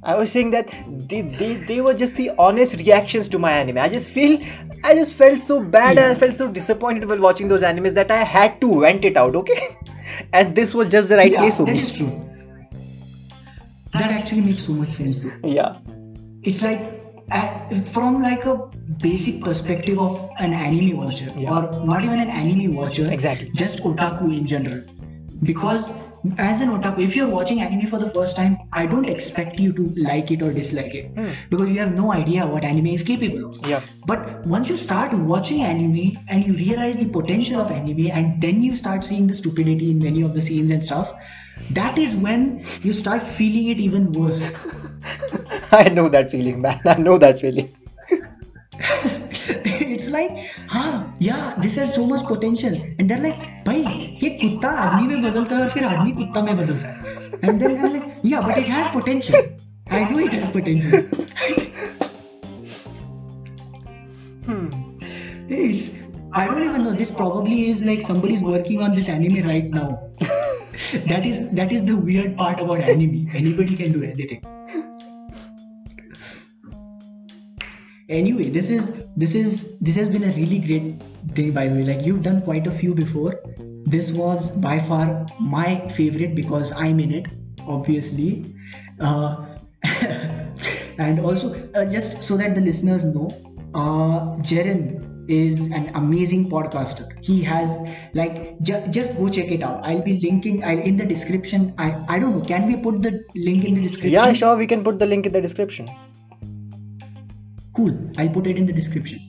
I was saying that they, they, they were just the honest reactions to my anime. I just feel I just felt so bad and I felt so disappointed while watching those animes that I had to vent it out, okay? And this was just the right yeah, place for that me. is true. That actually makes so much sense though. Yeah. It's like from like a basic perspective of an anime watcher Yeah. or not even an anime watcher. Exactly. Just otaku in general. Because as an otaku, if you're watching anime for the first time, I don't expect you to like it or dislike it hmm. because you have no idea what anime is capable of. Yeah. But once you start watching anime and you realize the potential of anime, and then you start seeing the stupidity in many of the scenes and stuff, that is when you start feeling it even worse. I know that feeling, man. I know that feeling. it's like, हाँ, yeah, this has so much potential. And they're like, भाई ये कुत्ता आदमी में बदलता है और फिर आदमी कुत्ता में बदलता है. And then I'm like, yeah, but it has potential. I know it has potential. It's, I don't even know. This probably is like somebody's working on this anime right now. that is that is the weird part about anime. Anybody can do anything. Anyway, this is this is this has been a really great thing by the way. Like you've done quite a few before. This was by far my favorite because I'm in it, obviously. Uh, and also, uh, just so that the listeners know, uh, Jerin is an amazing podcaster. He has like ju- just go check it out. I'll be linking. I'll in the description. I I don't know. Can we put the link in the description? Yeah, sure. We can put the link in the description. Cool. I'll put it in the description.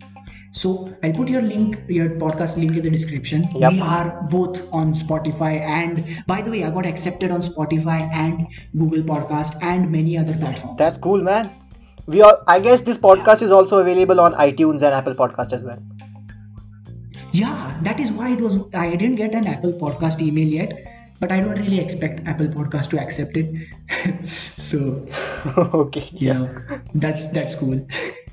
So I'll put your link, your podcast link in the description. Yep. We are both on Spotify and by the way, I got accepted on Spotify and Google Podcast and many other platforms. That's cool, man. We are. I guess this podcast is also available on iTunes and Apple Podcast as well. Yeah, that is why it was. I didn't get an Apple Podcast email yet, but I don't really expect Apple Podcast to accept it. so okay. yeah, that's that's cool.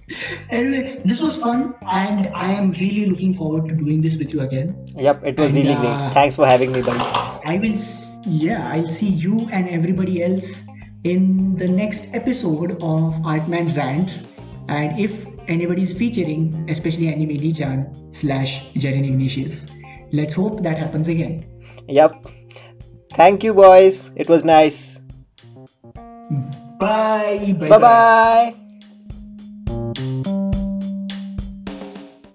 anyway, this was fun, and I am really looking forward to doing this with you again. Yep. It was And, really uh, great. Thanks for having me, buddy. I will, yeah, I'll see you and everybody else in the next episode of Artman Rants. And if anybody's featuring, especially Anime Nichan slash Jerin Ignatious, let's hope that happens again. Yep. Thank you, boys. It was nice. Bye. Bye bye.